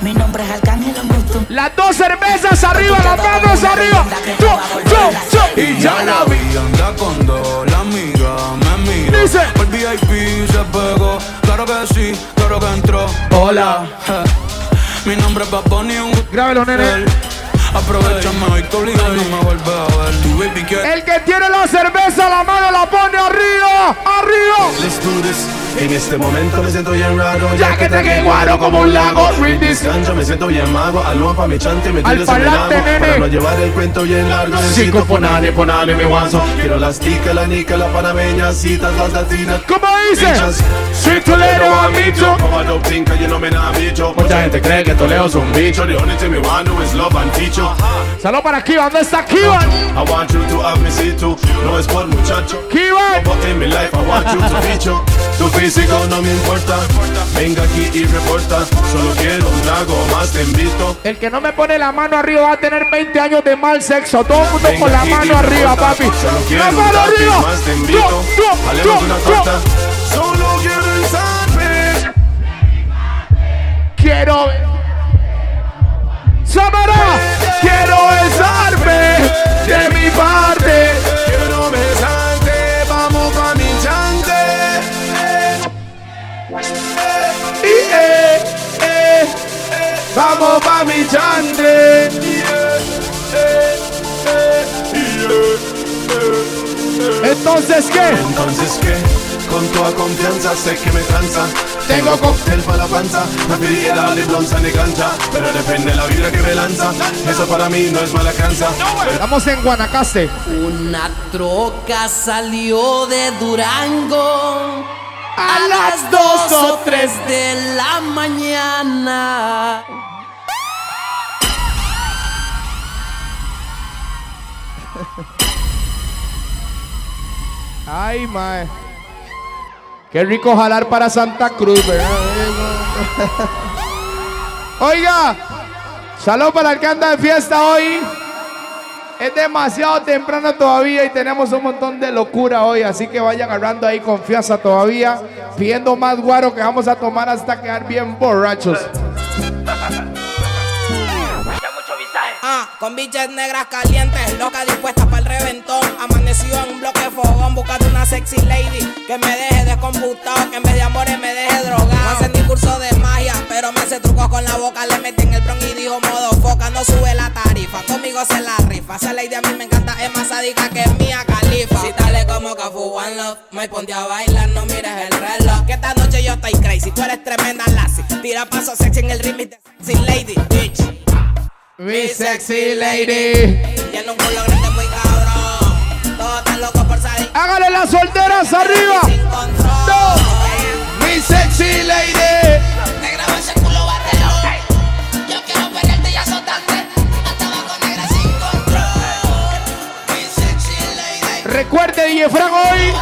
Mi nombre es Arcángel Augusto. Las dos cervezas arriba, las manos arriba. Yo, yo, yo. Y ya la vi. anda con dos, la amiga me mira. Dice. El VIP se pegó, claro que sí, claro que entró. Hola. Mi nombre es gusto. Grábelo, nene. Aprovechame hoy, te obligo y no me vuelves a ver. Tu baby quiere. El que tiene la cerveza, la mano la pone arriba. Arriba. Let's do this. En este momento me siento bien raro Ya que tragué guaro como un lago, read this. Cancho, me siento bien mago Aló pa' mi chante Me lago nene. Para no llevar el cuento bien largo Necesito ponale, ponale mi guaso Quiero las ticas, la nica, la panameña Citas, las latinas ¿Cómo dice? Soy Toledo, amicho. Como a dope tinka, you know me nah bicho Mucha gente cree que Toledo es un bicho The only thing me want to is love and teacho Salud para Kivan. ¿Dónde está Kivan? I want you to have me see too No es por muchacho Kivan. But in my life I want you to feature Tu físico no me importa Venga aquí y reporta Solo quiero un trago más te invito El que no me pone la mano arriba va a tener 20 años de mal sexo. Todo el mundo Venga con la mano arriba, reporta. papi. Solo quiero La un mano arriba. más te invito Yo, yo, yo, una yo. torta Solo quiero el saber Quiero. Samara, quiero besarme de mi parte. Eh, eh, vamos pa' mi chante. Entonces, ¿qué? Entonces qué, con toda confianza sé que me cansa Tengo cóctel para la panza No quería darle blonza ni cancha Pero depende la vibra que me lanza. Eso para mí no es mala cansa Estamos en Guanacaste. Una troca salió de Durango A las dos o tres. de la mañana. Ay, mae. Qué rico jalar para Santa Cruz, ¿verdad? Oiga, salud para el que anda de fiesta hoy. Es demasiado temprano todavía y tenemos un montón de locura hoy, así que vaya agarrando ahí confianza todavía, pidiendo más guaro que vamos a tomar hasta quedar bien borrachos. Ah, con biches negras calientes, loca dispuesta para el reventón. Amanecido en un bloque de fogón, buscando una sexy lady que me deje descomputado, que en vez de amores me deje drogado. No hace ni curso de magia, pero me hace trucos con la boca. Le metí en el bron y dijo modo foca, no sube la tarifa. Conmigo se la rifa. Esa lady a mí me encanta, es más sádica que mía califa. Si dale como Cafu One Love, me ponte a bailar, no mires el reloj. Que esta noche yo estoy crazy, tú eres tremenda lassie. Tira paso sexy en el remix de Sexy Lady, bitch. Mi sexy lady. Tiene un culo grande muy cabrón. Todos están locos por salir. Hágale las solteras arriba. Dos. Mi sexy lady. Me grabo ese culo barrero. Yo quiero pelearte y azotarte. Hasta abajo negra sin control. Mi sexy lady. Recuerde DJ Frank hoy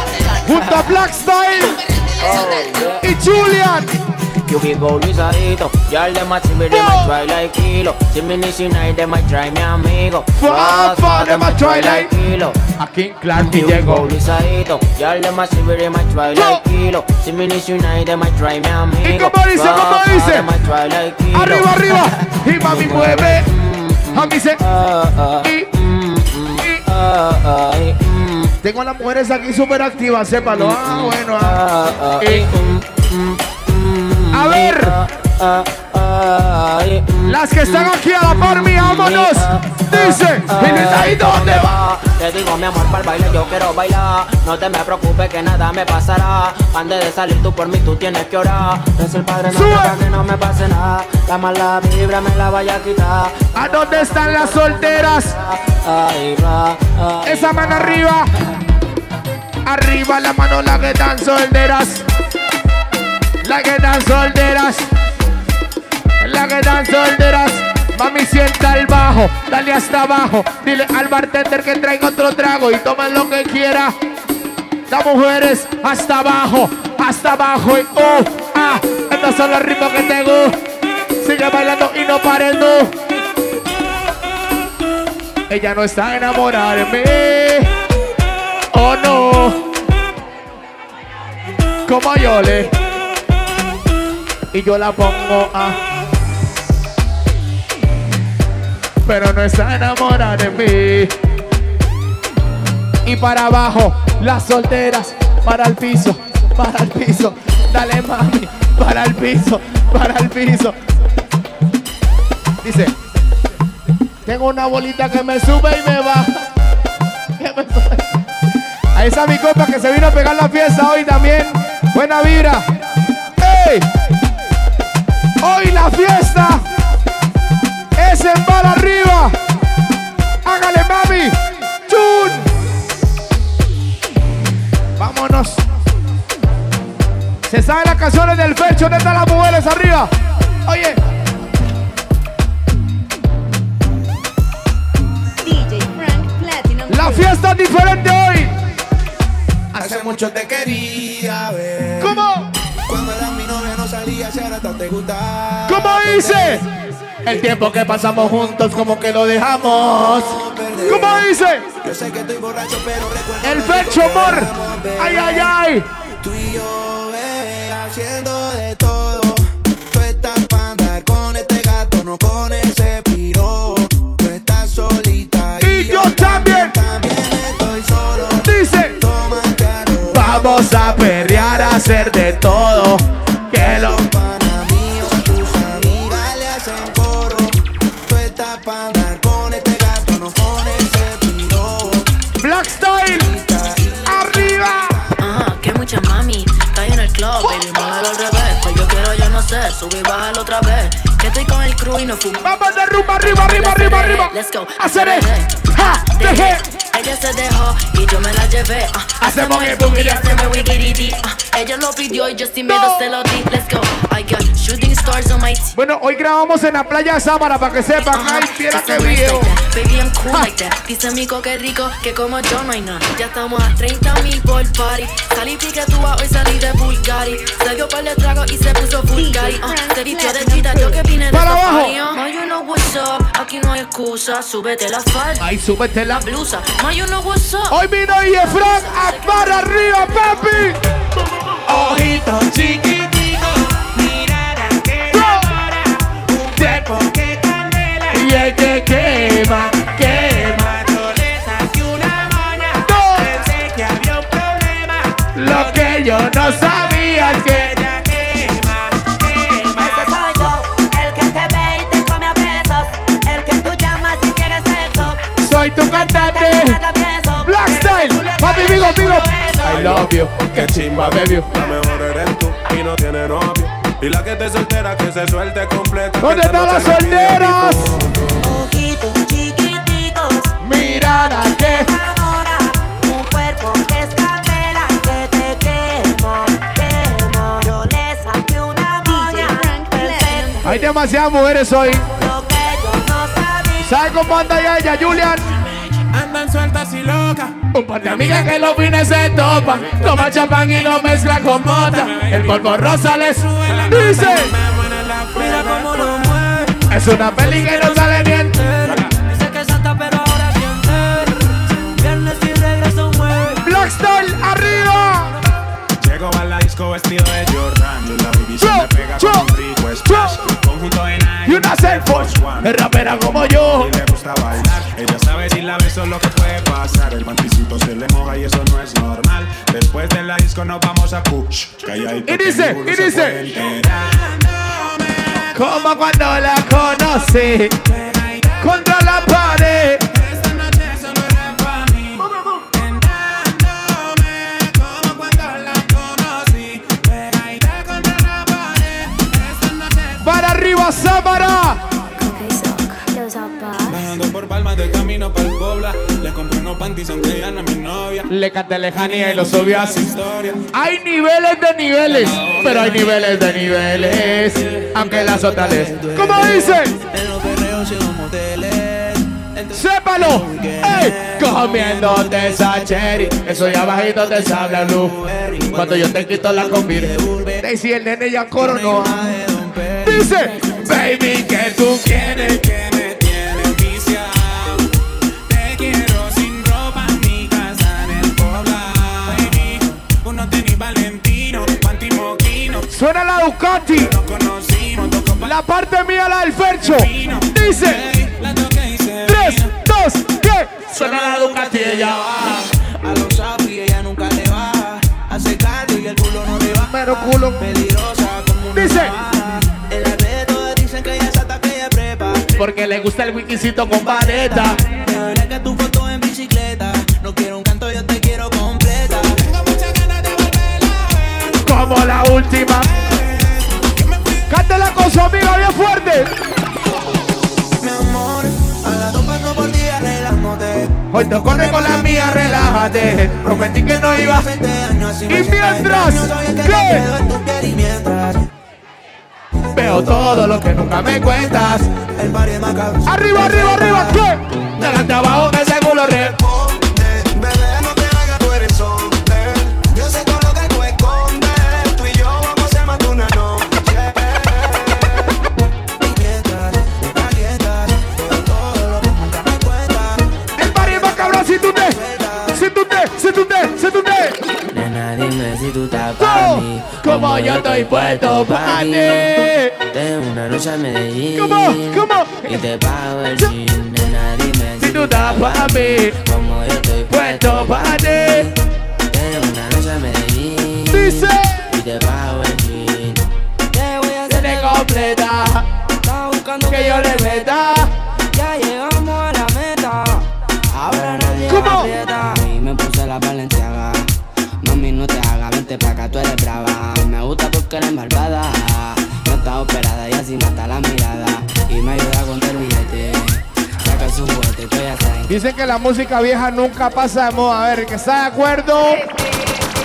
junto a Black Style y Julian. You be go Luisadito Y'all them a see me, them a try like kilo See me this night, them a try mi amigo Fuck, fuck, them a try like- kilo Aquí Clark y You be llegó. go Luisadito Y'all them a see me, them a try like kilo See me this night, them a try mi amigo dice, Fuck, fuck, dice? them a try like kilo Arriba, arriba. Y mami mueve. A mí se. Tengo a las mujeres aquí súper activas, sépalo. Ah, bueno. ah. Y- A ver. Las que están aquí a la par mía, vámonos. Dice, y ¿y dónde va? Te digo mi amor para el baile yo quiero bailar No te me preocupes que nada me pasará Antes de salir tú por mí tú tienes que orar Es el padre no para que no me pase nada La mala vibra me la vaya a quitar ¿A dónde están las solteras? Ahí va, ahí Esa mano arriba. Arriba la mano la que están solteras. La que están solteras. La que están solteras. Mami, sienta el bajo. Dale hasta abajo. Dile al bartender que traiga otro trago y tomen lo que quiera. Las mujeres hasta abajo. Hasta abajo. Y oh, ah. Estos son los ritmos que tengo. Sigue bailando y no pares, no. Ella no está enamorada de mí. Oh no. Como yo le. Y yo la pongo a. Pero no está enamorada de mí. Y para abajo, las solteras. Para el piso, para el piso. Dale mami, para el piso, para el piso. Dice. Tengo una bolita que me sube y me baja. Ahí está mi copa que se vino a pegar la fiesta hoy también. Buena vibra. ¡Ey! Hoy la fiesta es en bar arriba. Hágale, mami. ¡Chun! Vámonos. Se saben las canciones del pecho. ¿Dónde están las mujeres arriba? Oye. DJ Frank Platinum. La fiesta es diferente hoy. Hace mucho te quería ver. ¿Cómo? Te gusta. ¿Cómo dice? El tiempo que pasamos juntos como que lo dejamos. ¿Cómo dice? Yo sé que estoy borracho, pero recuerdo. El pecho amor. Ay, ay, ay. Tú y yo, bebé, haciendo de todo. Tú estás para andar con este gato, no con ese piro. Tú estás solita Y yo también. también estoy solo. Dice. Toma. Vamos a perrear, a hacer de todo. Sé, subir, bájalo otra vez. Que estoy con el crew y no fumo. Vamos de rumba, arriba, arriba, arriba, arriba. Let's go. Hacer. Ja, dejé. Ella se dejó y yo me la llevé. ah. Hacemos el boogie, y hacemos ah. Ella lo pidió y yo sin miedo se lo di. Let's go. I got shooting stars on my teeth. Bueno, hoy grabamos en la playa Sámara para que sepan. Ay, mira qué video. Baby, I'm cool like that. Dice Mico que rico, que como yo no hay nada. Ya estamos a 30 mil por party. Salí piquetúa, hoy salí de Bulgari. Se dio par de trago y se puso Bulgari. Uh, se vistió de chita, yo que vine de Para abajo. Uh. Ma, you know what's up, aquí no hay excusa. Súbete la falda. Ahí súbete la blusa. Hoy vino y Frank a para arriba, papi. Ojitos chiquititos, mirada que enamora, un cuerpo que candela Y el que quema, quema. Vivo. I love you. Que chimba, baby. La mejor eres tú y no tiene novio. Y la que te soltera que se suelte completa. ¿Dónde están las solteras? Ojitos chiquititos, Mirada que. ahora un cuerpo que es candela que te quemo, quemo. Yo le saqué una moña, Hay demasiadas mujeres hoy. lo que yo no sabía. ¿Sabes cómo anda ya ella, Julian? Andan sueltas y locas. Un par de amigas que los fines se topan. Toma champán y lo mezcla con mota. El polvo rosa les dice. Mira cómo lo mueve. Es una peli que no sale bien. Dice que es santa, pero ahora siente. Viernes y regreso mueve. Black Style arriba. Llego a la disco vestido de Jordan. La baby se me pega con un rico splash. Conjunto en Y una Air Force. Es rapera como yo. Y le gusta bailar. La beso lo que puede pasar. El panticito se le moja y eso no es normal. Después de la disco nos vamos a push. Calladito Y dice, y dice. Como cuando la conocí. Contra la pared. Para arriba. Panties aunque ya no es mi novia. Le canté lejanía y lo subió así. Hay niveles de niveles, pero hay niveles de niveles. Aunque las otras les. ¿Cómo dice? En los perreos y en los moteles. ¡Sépalo! ¡Ey! Comiéndote esa cherry. Eso ya bajito te sabe la luz. Cuando yo te quito la combi. Daisy, el nene ya coronó. Dice, baby, que tú quieres. Que me Suena la Ducati. La parte mía, la del Fercho. Dice. Tres, dos, ¿qué? Suena la Ducati y ella va. A los sapos y ella nunca le baja. Hace cardio y el culo no le baja. Pero culo. Peligrosa como una Dice. redes todas dicen que ella es que ella prepa. Porque le gusta el wikisito con vareta. Que Como la última. Cántela con su amiga bien fuerte. Mi amor, a las dos paso por ti arreglándote. Hoy te corre con la mía, relájate. Prometí que no iba. Y mientras, ¿qué? Veo todo lo que nunca me cuentas. El party es macabro. Arriba, arriba, arriba, ¿qué? Delante abajo me seguro re. Si tú estás para mí. como yo estoy puesto pa' ti. Tengo una noche a Medellín. ¿Cómo? ¿Cómo? Y te pago el. Nena, dime Si tú estás pa' mí. como yo estoy Puesto pa' ti. Tengo una noche a Medellín. Dice. Y te pago el jean. Te voy a Se te completa. Estaba buscando Que yo le meta. Ya llegamos a la meta. Ahora nadie ¿Cómo? me aprieta. Y me puse la valenciaga. Vente pa' acá, tú eres brava. Me gusta porque eres malvada. No está operada y así mata la mirada. Y me ayuda con el billete. Saca su juguete, tú ya sabes. Dicen que la música vieja nunca pasa de moda. A ver, ¿que está de acuerdo? Lo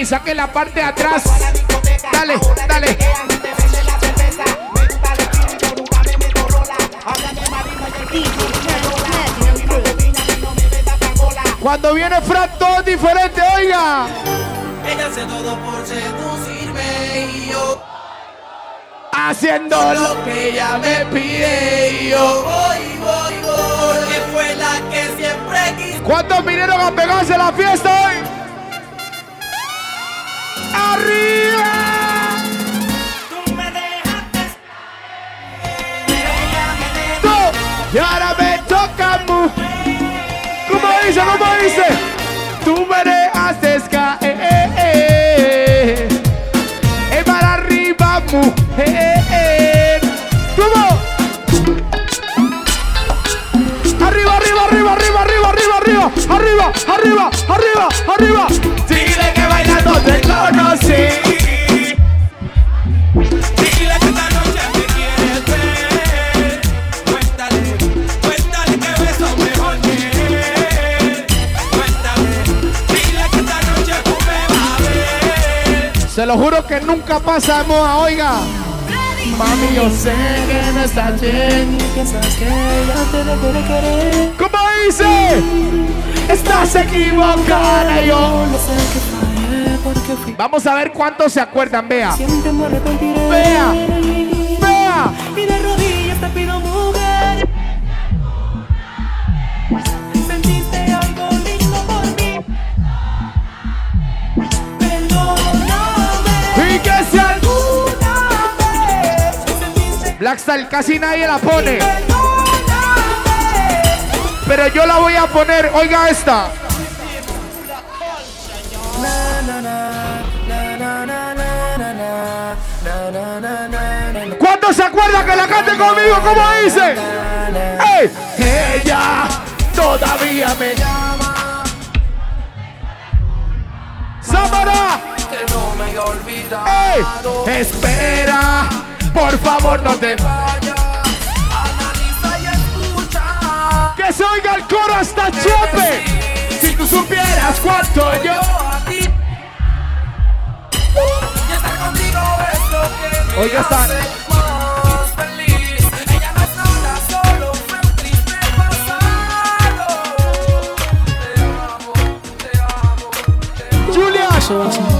mami, saque la parte de atrás. Dale, dale. Cuando viene Fran, todo es diferente, oiga. Ella hace todo por seducirme y yo Haciendo lo que ella me pide y yo. voy, voy, voy. Porque fue la que siempre quise. ¿Cuántos vinieron a pegarse la fiesta hoy? Y ahora me toca mu. ¿Cómo dice? ¿Cómo dice? Tú me dejaste caer. Es para arriba, mujer. ¿Cómo? Arriba, arriba, arriba, arriba, arriba, arriba, arriba, arriba, arriba, arriba, lo juro que nunca pasa de moda, oiga. Mami, yo sé que no estás bien. Piensas que ella te debe querer. ¿Cómo dice? Estás equivocada, yo. No sé qué fallé porque fui. Vamos a ver cuántos se acuerdan, vea. Siempre me arrepentiré. Vea. Blackstyle casi nadie la pone. Pero yo la voy a poner. Oiga esta. ¿Cuántos se acuerdan que la cante conmigo? ¿Cómo dice? ¡Ey! Ella todavía me llama. ¡Samara! Que no me haya olvidado. ¡Ey! Espera, por favor no te vayas. Analiza y escucha. Que se oiga el coro hasta chope. Si tú supieras cuánto yo Oiga esta. hace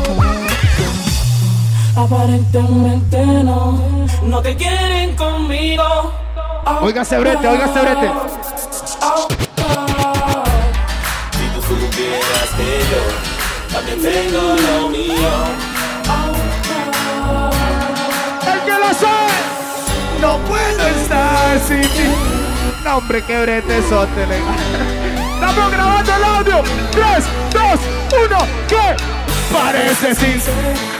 Aparentemente no, no te quieren conmigo. Oiga brete, oiga brete. Si tú supieras que yo también tengo lo mío. El que lo sabe. No puedo estar sin ti. No, hombre, qué brete sote, le. Estamos grabando el audio. 3, 2, 1, ¿qué? Parece sincero.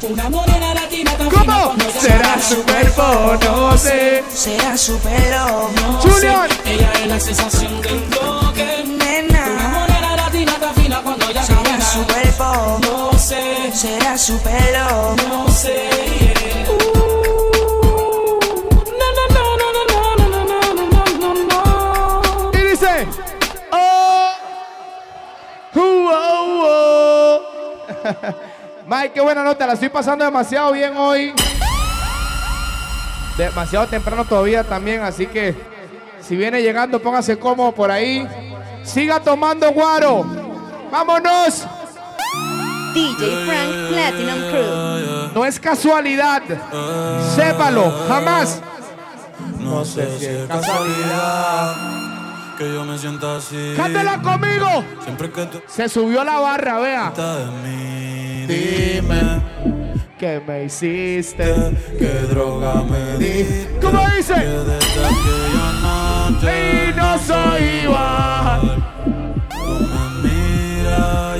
Una morena latina tan ¿Cómo? Será se su cuerpo, no sé. Será su pelo, no sé. Ella es la sensación del bloque. Nena. Una morena latina tan fina cuando ya Será camina. su cuerpo. No sé. Será su pelo. No sé. yeah. No, no, no, Mike, qué buena nota, la estoy pasando demasiado bien hoy. Demasiado temprano todavía también, así que si viene llegando, póngase cómodo por ahí. Siga tomando guaro. Vámonos. DJ Frank Platinum Crew. No es casualidad. Sépalo, jamás. No sé si es casualidad que yo me sienta así. Cántela conmigo. Siempre que tú Se subió la barra, vea. de mí, dime ¿Qué me hiciste? qué droga me di. ¿Cómo dice? Que desde aquella noche Y no soy igual.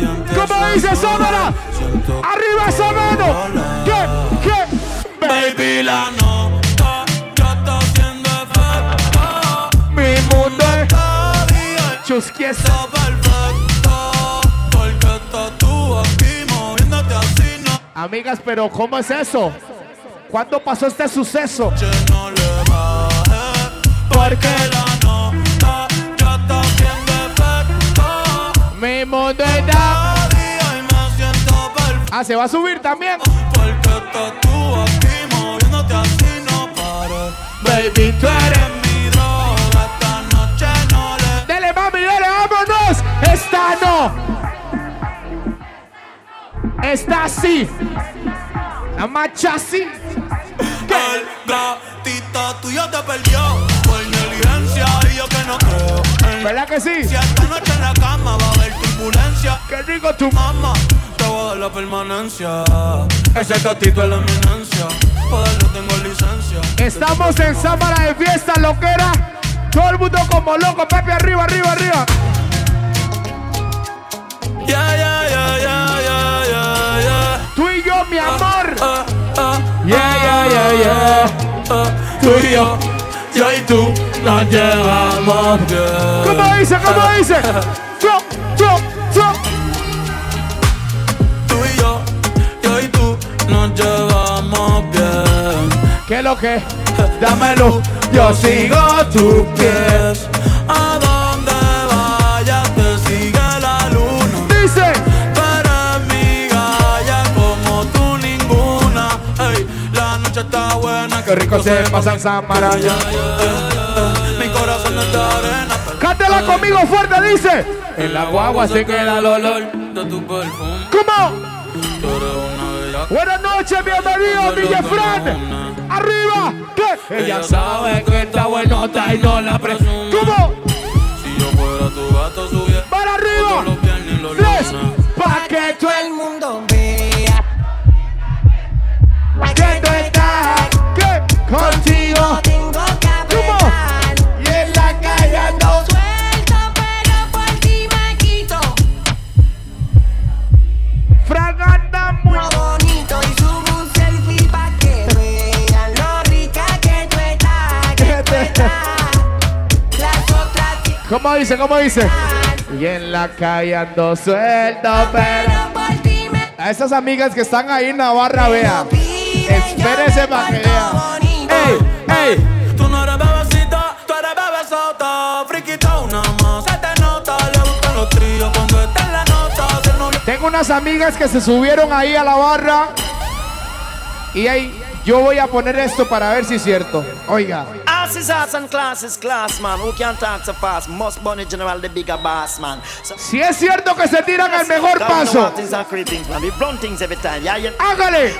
aunque ¿Cómo dice siento Arriba esa mano. ¿Qué? ¿Qué? Baby, la nota ya está haciendo efecto. Mi mundo es chusquiesa. Amigas, pero ¿cómo es eso? ¿Cuándo pasó este suceso? Che, no le bajes. Porque la nota ya está haciendo efecto. Mi mundo es da- Todavía y me siento perfecto. Ah, ¿se va a subir también? Porque estás tú aquí moviéndote así, no pares. Baby, tú eres Mi droga esta noche no le Dele, mami, dale, vámonos. Esta no. Esta sí. La macha sí. El gatito tuyo te perdió por negligencia y yo que no creo ¿Verdad que sí? Si esta noche en la cama va a haber turbulencia Qué rico tú. Mamá, te voy a dar la permanencia Ese gatito es la eminencia no tengo licencia Estamos en Sámara de fiesta, loquera. Todo el mundo como loco. Pepe, arriba, arriba, arriba. Yeah, yeah, Yeah, yeah, yeah, yeah. ah, Tú y yo, yo y tú nos llevamos bien ¿Cómo dice? ¿Cómo dice? Yo, yo, yo. Tú y yo, yo y tú nos llevamos bien ¿Qué es lo que? Dámelo. Yo sigo tus pies. Buena Qué rico se pasa en Sámara. Ya, ya, ya, Mi corazón no está arena. Cántela conmigo fuerte, dice. En la guagua se queda el olor. de tu perfume. ¿Cómo? Buenas noches, bienvenido, DJ Fran. Arriba. ¿Qué? Ella sabe que está buenota y no la presume. ¿Cómo? Si yo fuera tu gato, subiera. Para arriba. Tres. Pa' que todo el mundo vea ¿Cómo dice? ¿Cómo dice? Y en la calle ando suelto, pero. A esas amigas que están ahí en Navarra, vea. Espérese para que vea. ¡Ey! ¡Ey! Tú no eres bebecita, tú eres bebesota. Friquita una más, se te nota. Le gustan los tríos cuando está en la nota. Si el novio Tengo unas amigas que se subieron ahí a la barra. Y ahí yo voy a poner esto para ver si es cierto. Oiga. Ass is ass and class is class, man. Who can talk so fast? Most bunny general, the bigger boss, man. So, Si es cierto que se tiran el mejor paso. Hágale.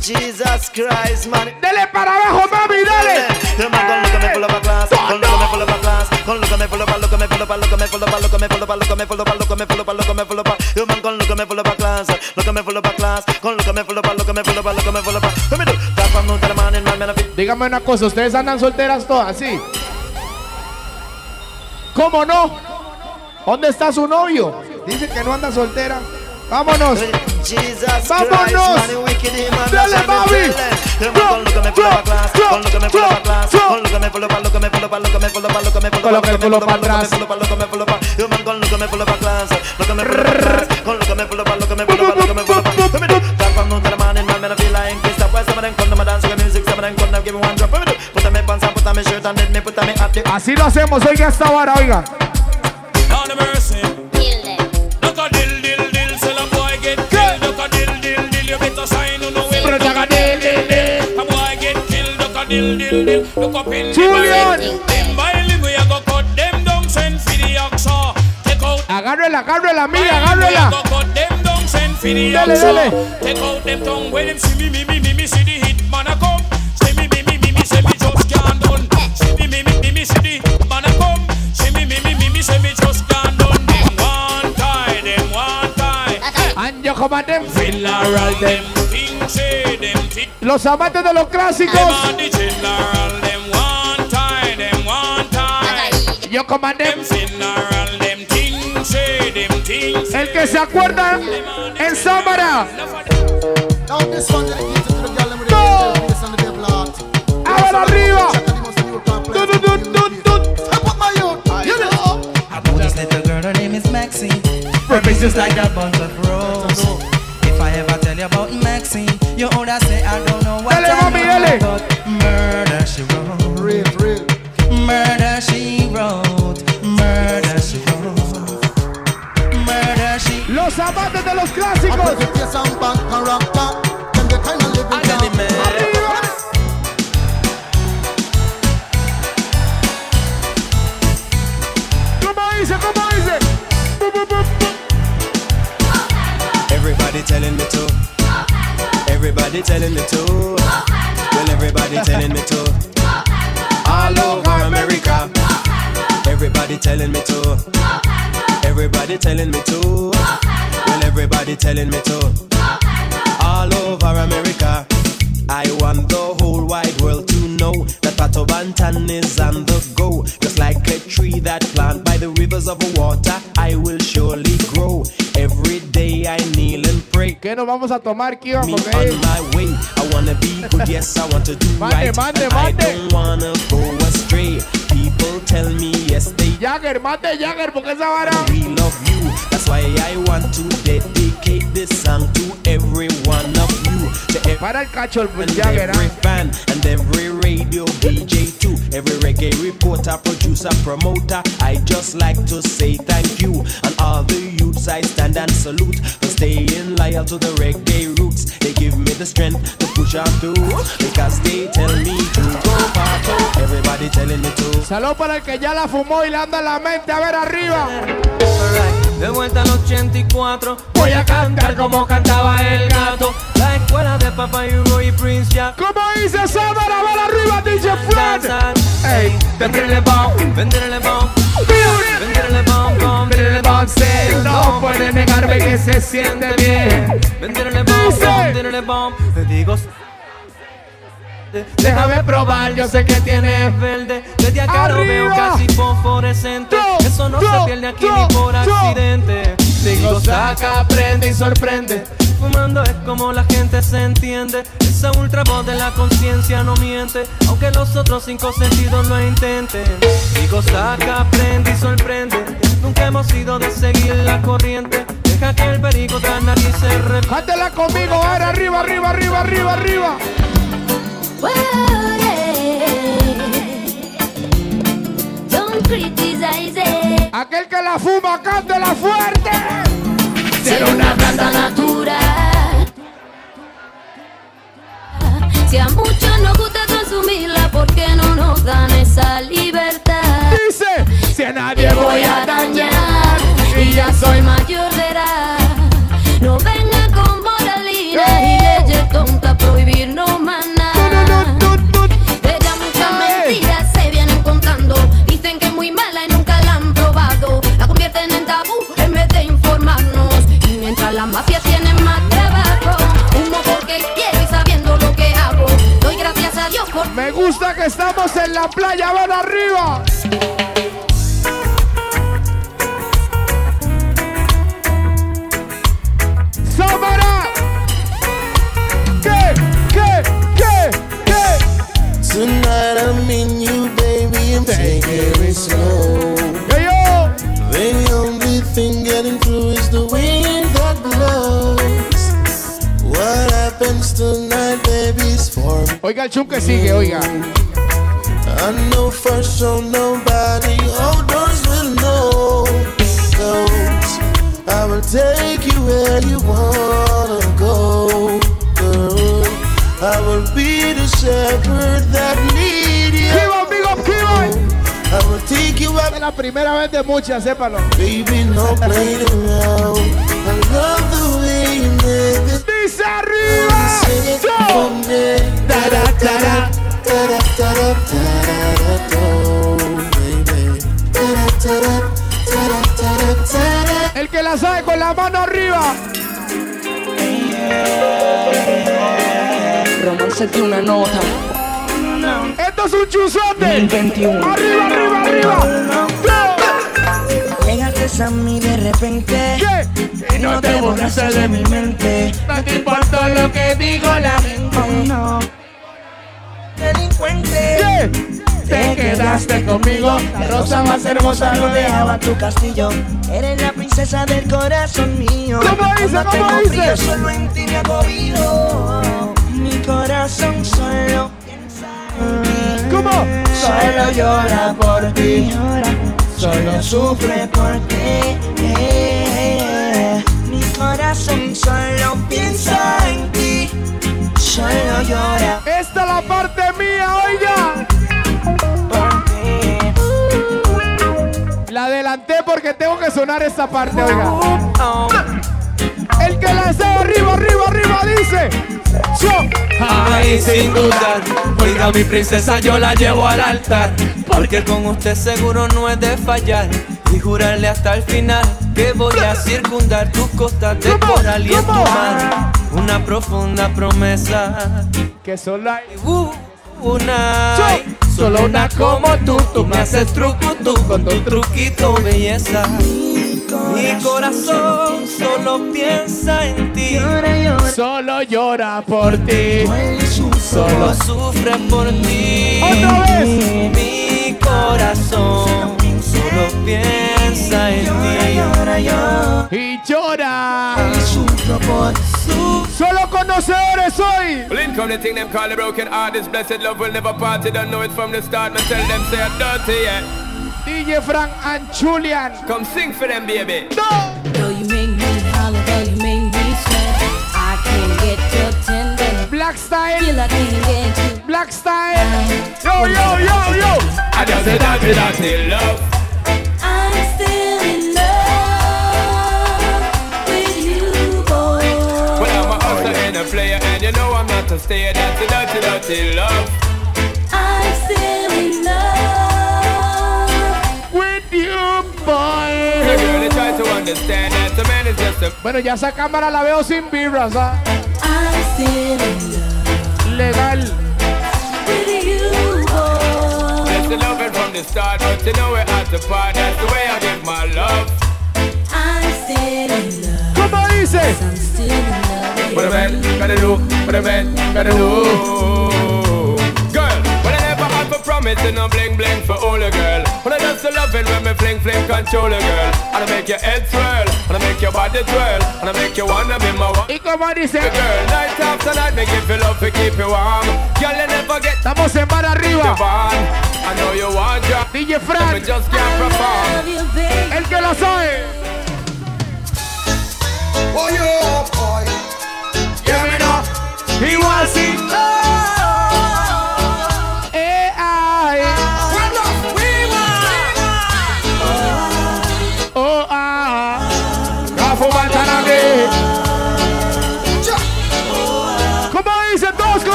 Jesus Christ, man. Dele para abajo, mami, dale. Class, Dígame una cosa, ¿ustedes andan solteras todas? Sí. ¿Cómo no? ¿Dónde está su novio? Dice que no anda soltera. Vámonos. Jesus Vámonos. Dale, that's how mami. me tell it. Yo, man, con lo que me pull up a class, con lo que me pull up a class, con lo que me pull up a, lo que me pull up a, lo que me pull up a, lo que me pull up a, lo que me pull up a, lo que me pull up a, lo que me pull up a. Yo, man, con lo que me pull up a class, lo que me pull up a class, con lo que me pull up a, lo que me pull up a, lo que me pull up a. Let me do. Tap on the man in my man, I feel like Christoph. Why some of them come to my dance with music, some of them come to give me one drop. Let me do. Put on my pants and put on my shirt and then me put on my hat. Así lo hacemos, oiga esta vara, oiga. Dill, dill, dill. Look up in the Julian. Them violin, we a go cut them down, send for the oxa. Take out Agárrela, agárrela, mira, We a go cut them down, send for the Dale, oxa. Take out them tongue when them see me, me, me, me, me, see the hit man a come. Say me, me, me, me, me, say me just can't done. See me, me, me, me, me, see the hit man a come. See me, me, me, me, me, say me just can't done. Them one tie, them one tie. And yo comandé. Funeral them thing say them thing. Los amantes de los clásicos. Yo comandé. El que se acuerda en Sámara. Now this one dedicated to the girl them with the face Everybody telling me to. Everybody telling me to. Everybody telling me to. All over America. Everybody telling me to. Everybody telling me to. Well, everybody telling me to. All over America. I want the whole wide world to know that Pato Bantan is on the go. Just like a tree that planted by the rivers of water, I will surely grow. Every day I kneel and pray. ¿Qué nos vamos a tomar, Kio? Me on my way. I wanna be good, yes, I want to do Mande, right. mande, and I don't wanna go astray. People tell me yes, they Jagger, mate Jagger, porque esa vara. we love you. That's why I want to dedicate this song to every one of you. To every Para el cacho, el and Jagger. every ah. fan and every radio DJ too. Every reggae reporter, producer, promoter. I just like to say thank you. And all the youths I stand and salute for staying loyal to the reggae roots. They give me the strength to push on through because they tell me to go. Everybody everybody telling me to. Salud para el que ya la fumó y le anda en la mente. A ver arriba. De vuelta al 84 Voy a cantar como cantaba el gato La escuela de Papá Hugo y Prince Jack ¿Cómo dice Sábara? ¡Va arriba, DJ Fred! Ey, venderle bomb, venderle bomb Venderle bomb, venderle bomb No puede negarme que se siente bien. Venderle bomb, bomb, venderle bomb Te digo Déjame probar, yo sé que tienes verde. Desde acá lo veo Arriba. casi fosforescente. Eso no se pierde aquí ni por accidente. Digo, saca, aprende y sorprende. Fumando es como la gente se entiende. Esa ultra voz de la conciencia no miente. Aunque los otros cinco sentidos lo intenten. Digo, saca, aprende y sorprende. Nunca hemos sido de seguir la corriente. Deja que el perico tras nariz se re... Cántela conmigo, a ver, arriba, arriba, arriba, arriba, arriba. Don't criticize it. Aquel que la fuma, cántela fuerte. Ser una planta natural. Si a muchos nos gusta consumirla, ¿por qué no nos dan esa libertad? Dice, si a nadie voy a dañar y ya soy mayor de edad. No venga con moralina y leyes tontas, prohibirnos más Me gusta que estamos en la playa, van arriba. Sámara. ¿Qué? ¿Qué? ¿Qué? ¿Qué? Tonight I'm in you, baby, and take it slow. The only thing getting through is the wind that blows. What happens tonight, Oiga el chum que sigue, oiga. I know for sure nobody outdoors will know. Goes. I will take you where you wanna go, girl. I will be the shepherd that need you. Kiva, big up, Kiva. I will take you up. Es la primera vez de muchas, sépalo. Baby, no playing around. I love the way you make it. Dice arriba. El que la sabe con la mano arriba. Romance de una nota. Esto es un chuzote. 2021. Arriba, arriba, arriba. Llegaste a mí de repente. ¿Qué? Y no te borraste de mi mente. No te importa lo que digo la gente. Oh, no. Delincuente. ¿Qué? Te quedaste conmigo, la rosa más hermosa rodeaba tu castillo. Eres la princesa del corazón mío. ¿Cómo dice? ¿Cómo dice? frío, solo en ti me agobio. Mi corazón solo piensa en ti. ¿Cómo? Solo llora por ti. Solo sufre por ti. Mi corazón solo piensa en ti. Solo llora Esta es la parte mía, oiga. por ti. La adelanté porque tengo que sonar esta parte, oiga. El que la sabe arriba, arriba, arriba, dice. Yo. Ay, sin dudar, oiga mi princesa, yo la llevo al altar. Porque con usted seguro no es de fallar. Y jurarle hasta el final que voy a circundar tus costas de coral y en tu mar. Una profunda promesa. Que solo hay una. Solo una como tú, tú me haces truco tú con tu truquito belleza. Mi corazón solo piensa en ti. Solo llora por ti. Solo sufre por ti. Otra vez. Mi corazón solo piensa en ti. Y llora. Solo conocedores hoy. Blink come the thing them call the broken heart. This blessed love will never party. Don't know it from the start. Me tell them say I'm dirty, yeah. DJ Frank and Julian. Come sing for them, baby. No. Though you make me holler, though you make me sweat, I can't get your tender. Black style. Feel I can't get you. Black style. Yo, yo, yo, yo. a dirty, dirty love. I'm still in love with you, boy. Well, I'm a hustler and a player, and you know I'm not a stayer. That's a dirty, dirty love. I'm still understand that the man is just a Bueno, ya esa cámara la veo sin birras, ¿ah? I'm still in love Legal. That's the from the start, but you know we're at the part. That's the way I give my love. I'm still in love. ¿Cómo dice? I'm still in love with What a man gotta do, what a man gotta do. Promise and no bling bling for all a girl. When I just love it when me fling fling control a girl. And I make your head swirl, and I make your body twirl, and I make you wanna be my one. ¿Y cómo dice? Girl, night after night, me give you love to keep you warm. Girl, you never get Estamos en bar arriba. I know you want job, DJ but me Frank, just can't perform. love you, baby. el que lo sabe. Oh, yeah,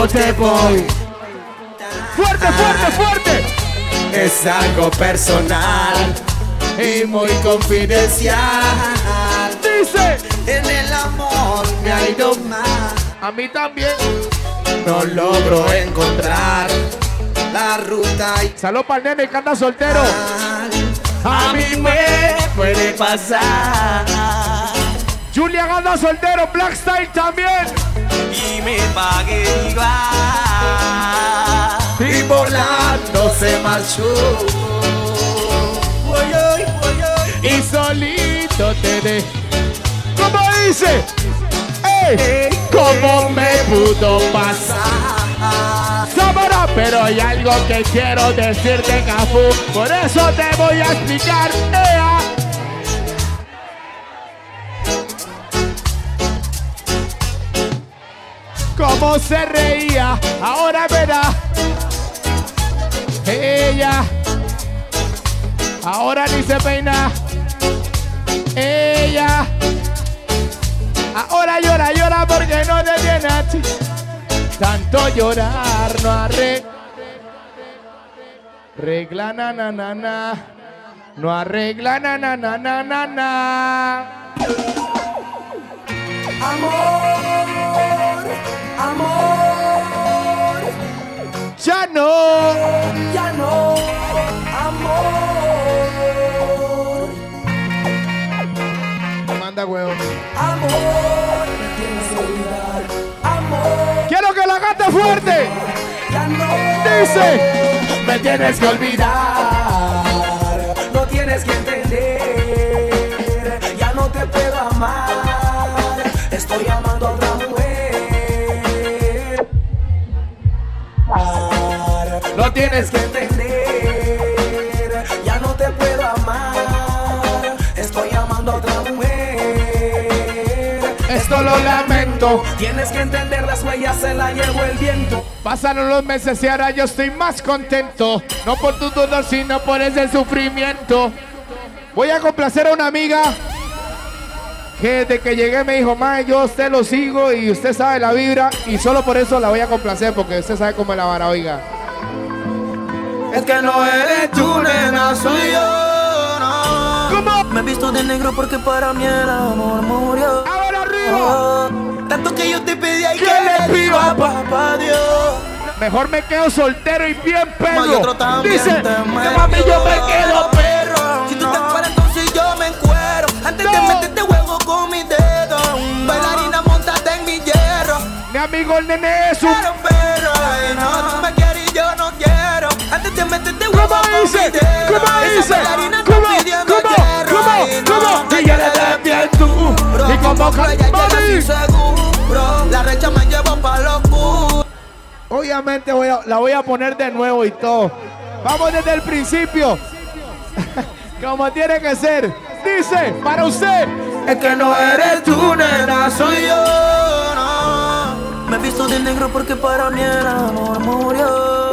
Algo te voy. Fuerte, fuerte, fuerte. Es algo personal y muy confidencial. Dice. En el amor me ha ido mal. A mí también. No logro encontrar la ruta y Salud para el nene que anda soltero. a mí me puede pasar. Julian anda soltero. Black Style también. Y me pagué igual. Y volando se marchó. Voy hoy, voy hoy. Y solito te de. ¿Cómo dice? ¡Ey! ¿Cómo me pudo pasar? Sábara, pero hay algo que quiero decirte, Cafú. Por eso te voy a explicar. ¡Ea! Cómo se reía, ahora verá. Ella, ahora ni se peina. Ella, ahora llora, llora porque no te tiene a. Tanto llorar no arregla. Regla na. No arregla na na amor, Ya no. ya no, amor, Manda huevo. amor, tienes olvidar, amor, Quiero que la cante fuerte. ya no, Dice. me tienes que olvidar, no tienes que entender, ya no te puedo amar, estoy amando a tienes que entender, ya no te puedo amar, estoy amando a otra mujer. Esto lo lamento. Tienes que entender las huellas se la llevó el viento. Pasaron los meses y ahora yo estoy más contento. No por tu dolor, sino por ese sufrimiento. Voy a complacer a una amiga que desde que llegué me dijo, mae, yo usted lo sigo y usted sabe la vibra y solo por eso la voy a complacer porque usted sabe cómo es la vara, oiga. Es que no eres tú, nena, soy yo. No. ¿Cómo? Me he visto de negro porque para mí el amor murió. Ahora arriba. Oh, tanto que yo te pedí y ¿Qué que le pido a papá Dios. Mejor me quedo soltero y bien perro. otro también Dice, te que metió. mami yo me quedo perro. Si tú te acuerdas, entonces yo me encuero. Antes de meterte juego con mis dedos. Bailarina, montate en mi hierro. Mi amigo el nene es un... ¿Cómo dice? ¿Cómo dice? ¿Cómo? ¿Cómo? ¿Cómo? ¿Cómo? Y ya le bien tú. Y como seguro. La recha me llevo pa' locura. Obviamente voy a- la voy a poner de nuevo y todo. Vamos desde el principio. Como tiene que ser. Dice, para usted. Es que no eres tú, nena, soy yo. No. Me he visto de negro porque para mí el amor murió.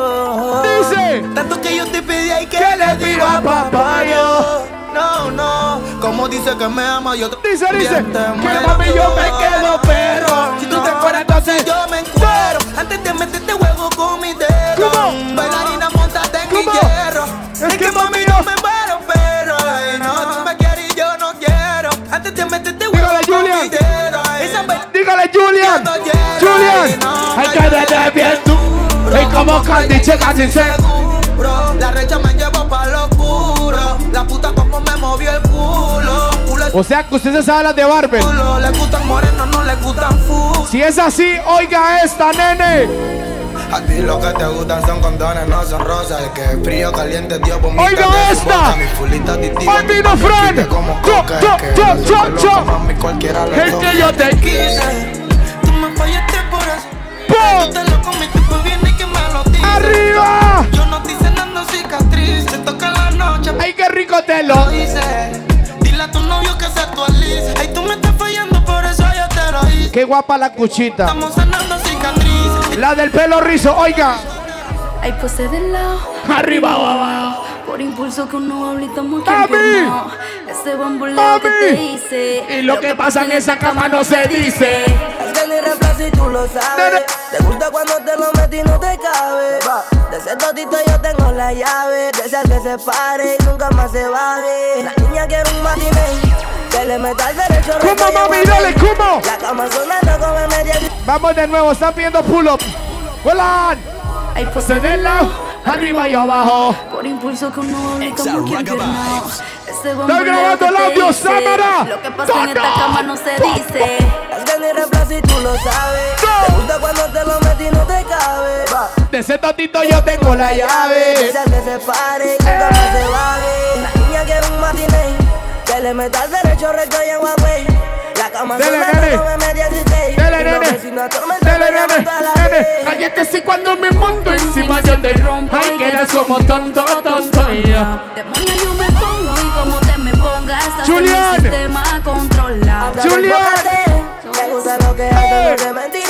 Dice. Tanto que yo te pedí y que, ¿Qué le digo a papá yo? No, no, como dice que me ama, yo te Dice, dice, que mami yo me quedo pero Si tú te fueras entonces yo me encuero. Antes de meterte huevo con mi dedo. Bailarina, montate en mi hierro. Es que mami yo- me muero pero no, tú me quieres y yo no quiero. Antes de meterte huevo Dígale, con mi dedo Dígale, Julian. Julian. Hay que bien como Candy. Bro, la recha me llevó pa' lo oscuro La puta como me movió el culo O sea que usted se sabe las de Barber. culo Le gustan morenos, no le gustan fu Si es así, oiga esta, nene. A ti lo que te gustan son condones, no son rosas. El que es frío, caliente, Dios vomita Oiga esta. Mi fulita Hoy vino Fran. como coca. Es que mami, cualquiera le Es yo te quise. Tú me fallaste por eso. ¡Pum! Yo te lo comí, tú ¡Arriba! Yo no estoy cenando cicatriz. Se toca la noche. ¡Ay, qué rico te lo hice. Dile a tu novio que se actualice. Ay, tú me estás fallando, por eso yo te lo hice. Qué guapa la cuchita. Estamos sanando cicatriz. La del pelo rizo, oiga. Ay, pose de lado. Arriba o abajo. Por impulso que uno habla y estamos. Ese bamboleo que te hice. Y lo que pasa en esa cama no se dice. Es que ni reemplazo y tú lo sabes. Te gusta cuando te lo metí y no te cabe. De ese totito yo tengo la llave. De ese que se pare y nunca más se baje. La niña quiere un matiné. Que le meta el derecho ¿Cómo, mami? Dale, ¿cómo? La cama sonando come media. Vamos de nuevo, están pidiendo pull up. ¡Vuelan! Ay, pose Se de lado, arriba y abajo. Por impulso que uno aquí empiernados. Ese Estoy bamboleo grabando que el te audio. Samara. Lo que pasa en esta cama no se dice. Es que ni reemplazo y tú lo sabes. Te gusta cuando te lo metí y no te cabe. De ese totito yo tengo la llave. ese que se pare y nunca más se baje. La niña quiere un matiné. Que le meta el derecho recto y en Huawei. La cama Dele, nene. come media 16. Dele, nene. Dele, nene, nene. Cállate si cuando me monto encima yo te rompo. Ay, que eres como tonto, tonto. y yo. Demonio yo me pongo y como te me pongas Julián. sistema controlado. Julián. Me gusta lo que haces, no te mentiré.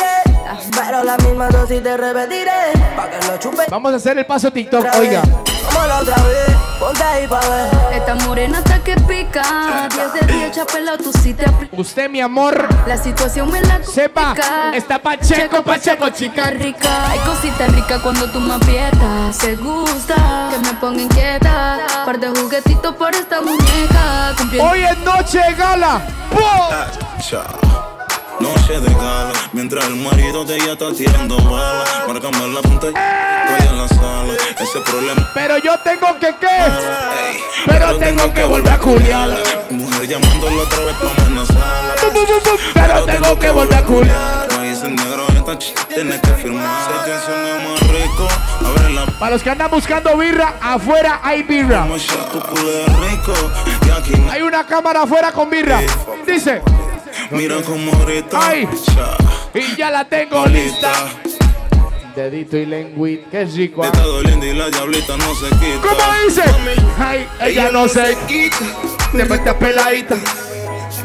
Pero la misma dosis te repetiré. Pa' que lo chupe. Vamos a hacer el paso TikTok, oiga. Como la otra vez. Ponte ahí pa' ver. Esta morena hasta que pica. 10 de 10 chapela, tú sí te aplicas. Usted, mi amor, La situación me la sepa, está pacheco, pacheco, chica. rica. Hay cositas ricas cuando tú me aprietas. Te gusta que me ponga inquieta. Par de juguetitos por esta muñeca. Hoy es noche de gala. Cha. Noche de gala, mientras el marido de ella está tirando balas. Márcame la punta y estoy en la sala. Ese problema. Pero yo tengo que qué. Ey, Pero tengo que volver a culiar. Mujer llamándolo otra vez para amenazarla. Pero tengo que volver a culiar. No dice negro, esta ch- tienes que firmar. Se canciones más rico. Abre la Para los que andan buscando birra, afuera hay birra. Hay una cámara afuera con birra. Dice, Mira cómo grita. Ay. Y ya la tengo lista. Dedito y lengüita, qué rico. Te ah. está doliendo y la diablita no se quita. ¿Cómo dice? Ay, ella no se quita. Te mete peladita.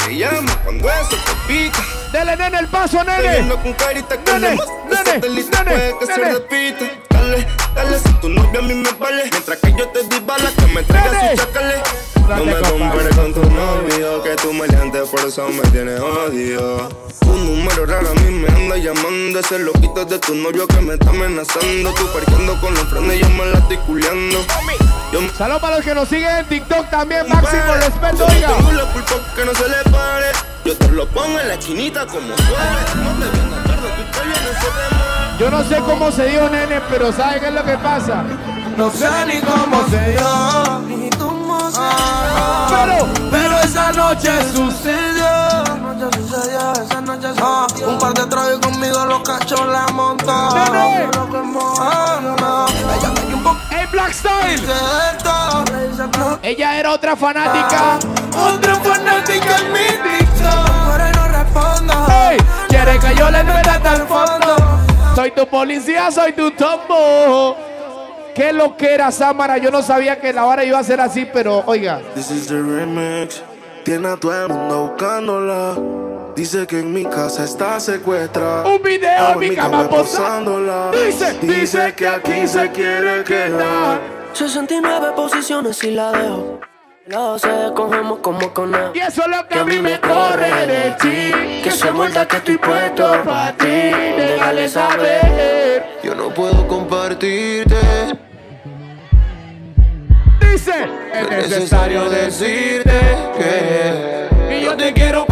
Me llama cuando eso te pica. Dele, nene, el paso, nene. con carita Nene, nene, nene, puede que se nene. repita. Dale, dale, si tu novia a mí me vale. Mientras que yo te di bala, que me traiga Nene. su chacale. No me compares con tu novio, que tu maleante por eso me tiene odio. Un número raro a mí me anda llamando. Ese loquito de tu novio que me está amenazando. Tú parqueando con los frenos y yo me la estoy me Saludos para los que nos siguen en TikTok también. Máximo respeto, oiga. tengo la culpa que no se le pare. Yo te lo pongo en la esquinita como suele. No te tarde, se. Yo no sé cómo se dio, nene, pero ¿sabe qué es lo que pasa? No sé ni cómo se dio, ni cómo se dio. Pero, pero esa noche sucedió. Esa noche sucedió, esa noche sucedió. Un par de tragos conmigo los cachos la montó. Nene. Ella un poco Hey, Black Style. Ella era otra fanática. Otra fanática en mi Hey, quiere que yo le meta hasta el fondo. Soy tu policía, soy tu tombo. Qué lo que era Samara. Yo no sabía que la vara iba a ser así, pero oiga. This is the remix. Tiene a todo el mundo buscándola. Dice que en mi casa está secuestrada. Un video en mi cama posándola. Dice, dice que aquí se quiere quedar. 69 posiciones y la dejo. La se cogemos como con. Y eso es lo que a mí me corre de ti. Que se muerda que estoy puesto pa' ti. Déjale saber. Yo no puedo compartirte. Dice, es necesario decirte que. Y yo te quiero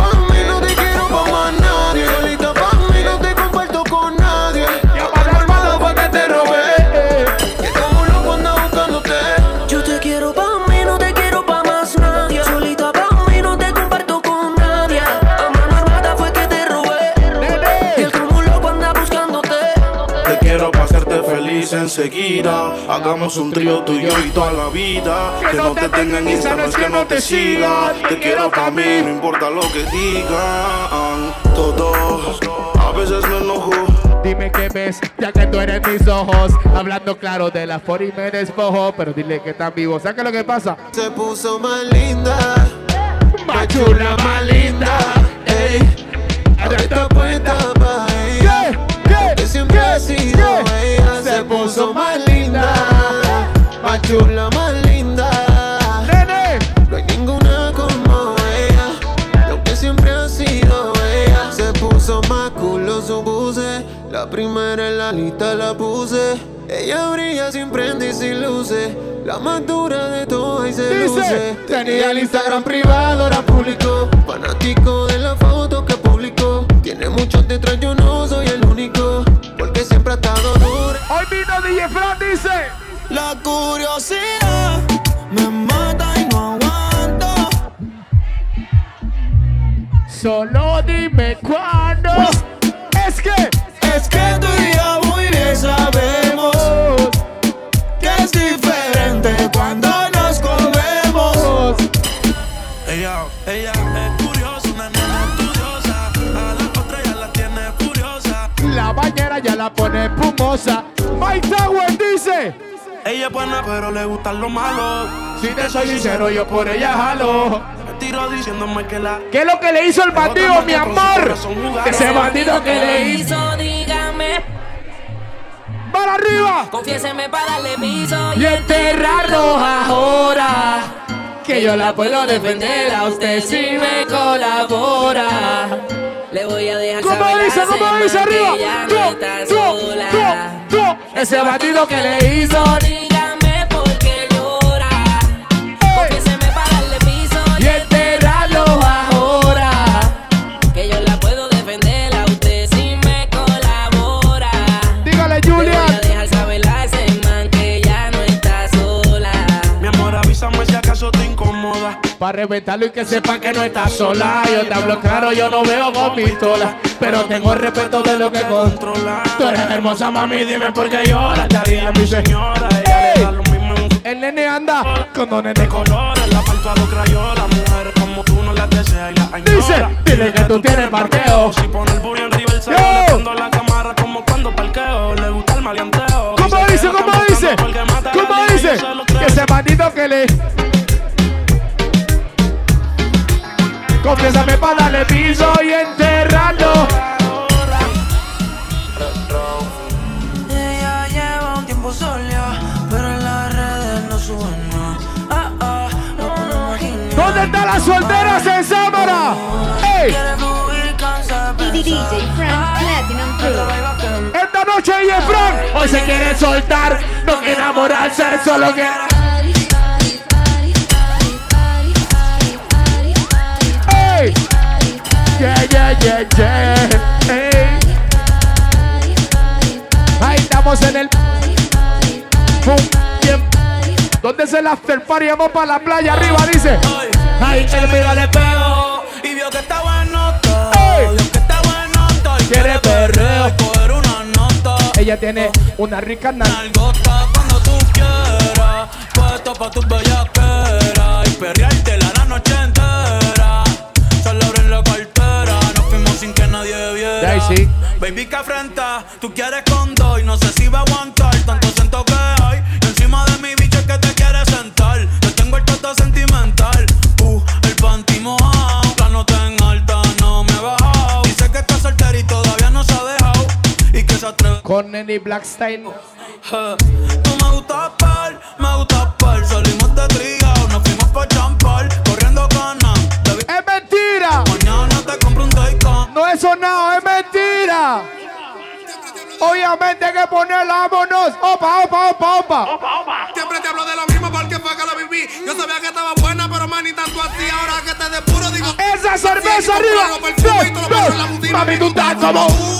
enseguida. Hagamos un trío tú y yo y toda la vida. Que no te tenga en Insta, no es que no te siga. Te quiero pa' mí, no importa lo que digan. Todos, a veces me enojo. Dime qué ves, ya que tú eres mis ojos. Hablando claro de la for y me despojo. Pero dile que están vivos. ¿Sabes qué es lo que pasa? Se puso más linda. Más chula, más linda. Ey, ahora puso más linda. Más chula, más linda. No hay ninguna como ella. Lo que siempre ha sido ella. Se puso más culo su puse. La primera en la lista la puse. Ella brilla sin prende y sin luces. La más dura de todas y se Dice, luce. tenía el Instagram privado, ahora público. Fanático de la foto que publicó. Tiene muchos detrás, yo no siempre ha estado dura. Hoy vino DJ Fran, dice. La curiosidad me mata y no aguanto. Solo dime cuándo. Es que, Es que tú y yo muy bien sabemos pone espumosa. Mike Tower dice. Ella es buena, pero le gustan los malos. Si te soy sincero, yo por ella jalo. Me tiro diciéndome que la. ¿Qué es lo que le hizo el bandido, mi amor? Ese bandido que le hizo. hizo, dígame. ¡Para arriba! Confiéseme para darle piso Y enterrarnos ahora. Que yo la puedo defender a usted si me colabora. Le voy a dejar ¿Cómo saber dice? ¿Cómo dice que arriba? tú, sola. tú, tú. Ese bandido que le hizo. Para reventarlo y que sepa que no está sola. Yo te hablo claro, yo no veo con pistola. Pero tengo respeto de lo que controla. Tú eres hermosa, mami, dime por qué lloras. Te haría mi señora. Ella le da lo mismo El nene anda con dones de de color. colores. La falta de crayola. Mujeres como tú no las deseas y. Dice, dile que tú tienes parqueo. Si pone el booty en le prendo la cámara como cuando parqueo. Le gusta el maleanteo. ¿Cómo dice? ¿Cómo dice? ¿Cómo la dice? se. Que ese bandido que le. Confiésame para darle piso y enterrarlo. Ella lleva un tiempo sola, pero en las redes no sube nada. Ah, ah, no. ¿Dónde están las solteras en Sámara? ¡Ey! DJ. Frank Platinum Crew. Esta noche ella Frank hoy se quiere soltar, no quiere enamorarse, solo quiere. Yeah, yeah. Ahí estamos en el. Pum, bien. ¿Dónde es el after party? Vamos para la playa arriba, dice. Ahí él mira el espejo. Y vio que está bueno todo. Vio que está bueno todo. Y Quiere perreo. coger una nota. Ella tiene una rica. Nalgota cuando tú quieras. Puesto pa' tus bellaqueras. Y perreártela sí. Baby, que afrenta, tú quieres con dos. No sé si va a aguantar tanto siento que hay. Y encima de mi bicho es que te quieres sentar. Yo tengo el toto sentimental. Uh, el panty mojado. Plano en alta, no me he bajado. Dice que está soltero y todavía no se ha dejado. Y que se atreve. Con Nenny Blackstein. Tú me gustas par, me gustas par. Salimos de trigo, nos fuimos pa' champar. Corriendo con nada. No es sonado, es mentira. Obviamente hay que ponerla, vámonos. Opa, opa, opa, opa. Siempre te hablo de lo mismo porque fue que lo viví. Yo sabía que estaba buena, pero man, ni tanto así. Ahora que te depuro, digo. Esa cerveza arriba. Dos, dos. Mami, tú estás como.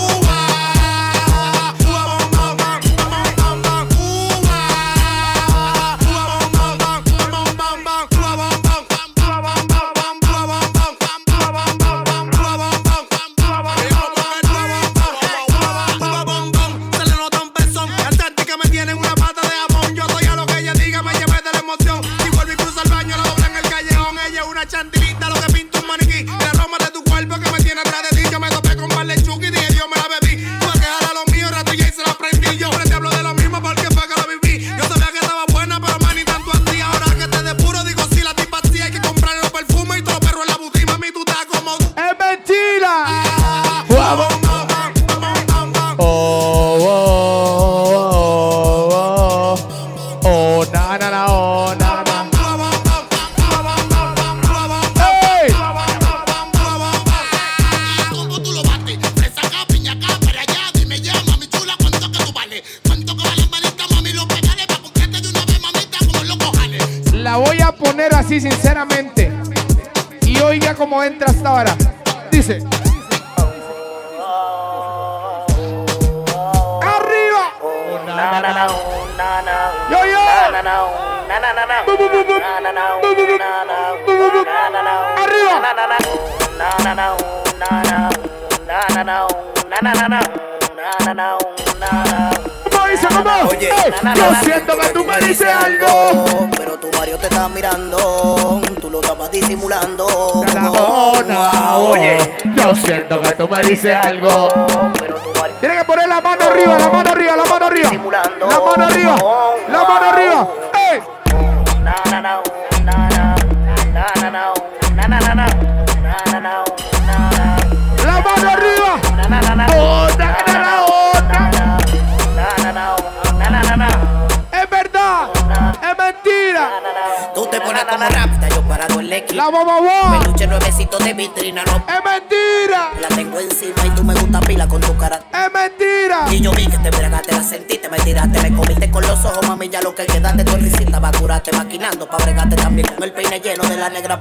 Dices algo.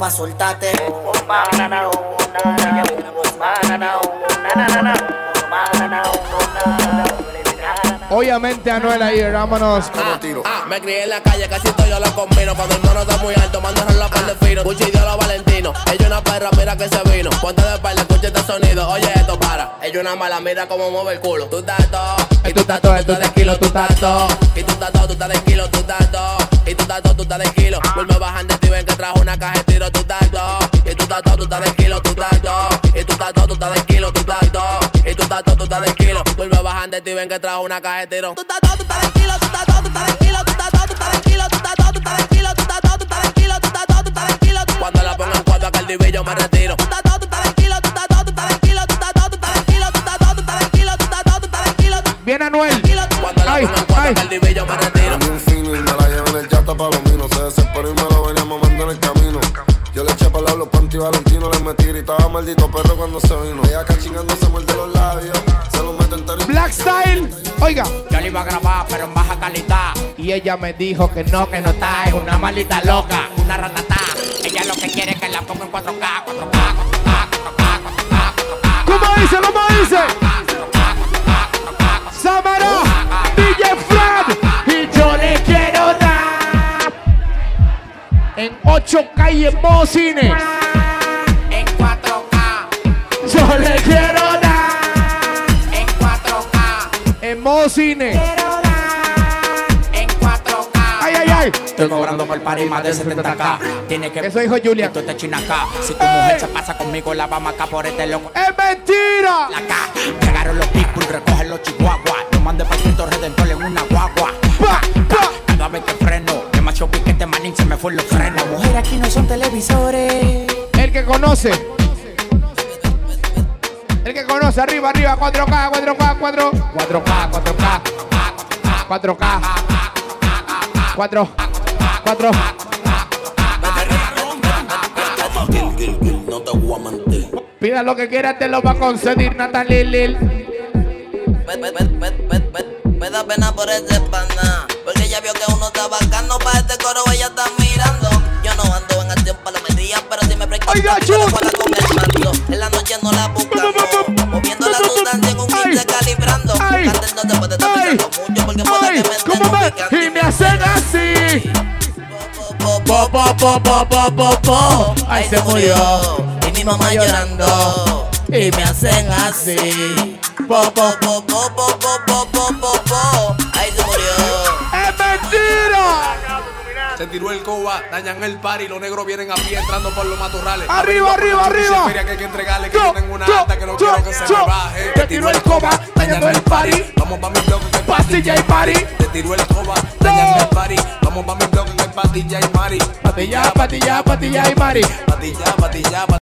Pa' soltarte. Obviamente Anuel ahí, vámonos. Ah, me crié en la calle, casi todo yo lo combino. Cuando el mono está muy alto, mando a la par de fino. Gucci dio los Valentino. Ella una perra, mira que se vino. Ponte de espalda, escucha este sonido. Oye, esto para. Ella una mala, mira cómo mueve el culo. Tú estás todo, y tú estás todo, tú estás de kilo, tú estás todo. Y tú estás todo, tú estás de kilo, tú estás todo. Y tú estás todo, tú estás de kilo. Vuelve bajando y ven que trajo una caja de tiro, tú estás todo. Y tú estás todo, tú estás de kilo, tú estás todo. Y tú estás todo, tú estás de kilo, tú estás todo. Y tú estás todo, tú estás de kilo. Vuelve bajando y ven que trajo una caja de tiro. Tú estás todo, tú estás de kilo, tú estás todo, tú estás de kilo, tú estás todo, tú estás de kilo, tú estás todo, tú estás de kilo, tú estás todo, tú estás de kilo, tú estás todo, tú estás de kilo. Cuando la pongo en cuatro a Cardi B yo me retiro. Tú estás todo, tú estás de kilo, tú estás todo, tú estás de kilo, tú estás todo, tú estás de kilo, tú estás todo, tú estás de kilo, tú estás todo, tú estás de kilo. Viene Anuel. Cuando la pongo en cuatro yo me retiro. Se desesperó y me lo venía mamando en el camino. Yo le eché para los panty le metí gritaba maldito perro cuando se vino. Ella acá chingando se los labios, se los meto entero. Black Style, oiga. Yo le iba a grabar, pero en baja calidad. Y ella me dijo que no, que no está, es una maldita loca, una ratatá. Ella lo que quiere es que la ponga en 4K, 4K, 4K, 4K, 4K, 4K, 4K, 4K, 4K, 4K, 4K, En 8K y en modo cine. En 4K, Yo le quiero dar. en 4K, En modo cine. en 4K. Ay, ay, ay. Estoy cobrando por party más de 70k. Tiene que. Eso dijo Julia. Esto te china acá. Si tu mujer se pasa conmigo, la vamos acá por este loco. ¡Es mentira! La K. Llegaron los people, recogen los chihuahuas. Yo mandé para Redentor en una guagua. Pa, pa. Cada vez que freno, demasiado piquete manín se me fue los frenos. Mujer, aquí no son televisores. El que conoce. El que conoce. Arriba, arriba, 4K, 4K, 4. 4K, 4K. 4K. 4. 4. No te voy a mentir. Pida lo que quiera, te lo va a conceder Natalie Lil. Me da pena por ese pana. Porque ella vio que uno está bacano. Pa' este coro ella está mirando. Yo no ando en acción palomería, pero si me pregunto, Oiga, puedo jugar con el mando. En la noche no la buscamos. Moviendo la sustancia en un 15 calibrando. Antes no te puede estar pensando mucho porque puede que me. Y me hacen así. Po, po, po, po, po, po, po. Ahí se murió. Y mi mamá llorando. Y me hacen así. Po, po, po, po, po, po, po, po, po, po. Ahí se murió. ¡Es mentira! Se tiró el coba, dañan el party, los negros vienen a pie entrando por los matorrales. Arriba, arriba, arriba. Que hay que entregarle, que Yo, yo tengo una yo, alta que no yo, quiero que se me baje. Te tiró el coba, dañando el party. Vamos pa' mi bloque que Pastilla y party. Te tiró el coba, dañan el party. Vamos pa' mi bloque que pastilla y mari. Patilla, patilla, patilla y mari. Patilla, patilla,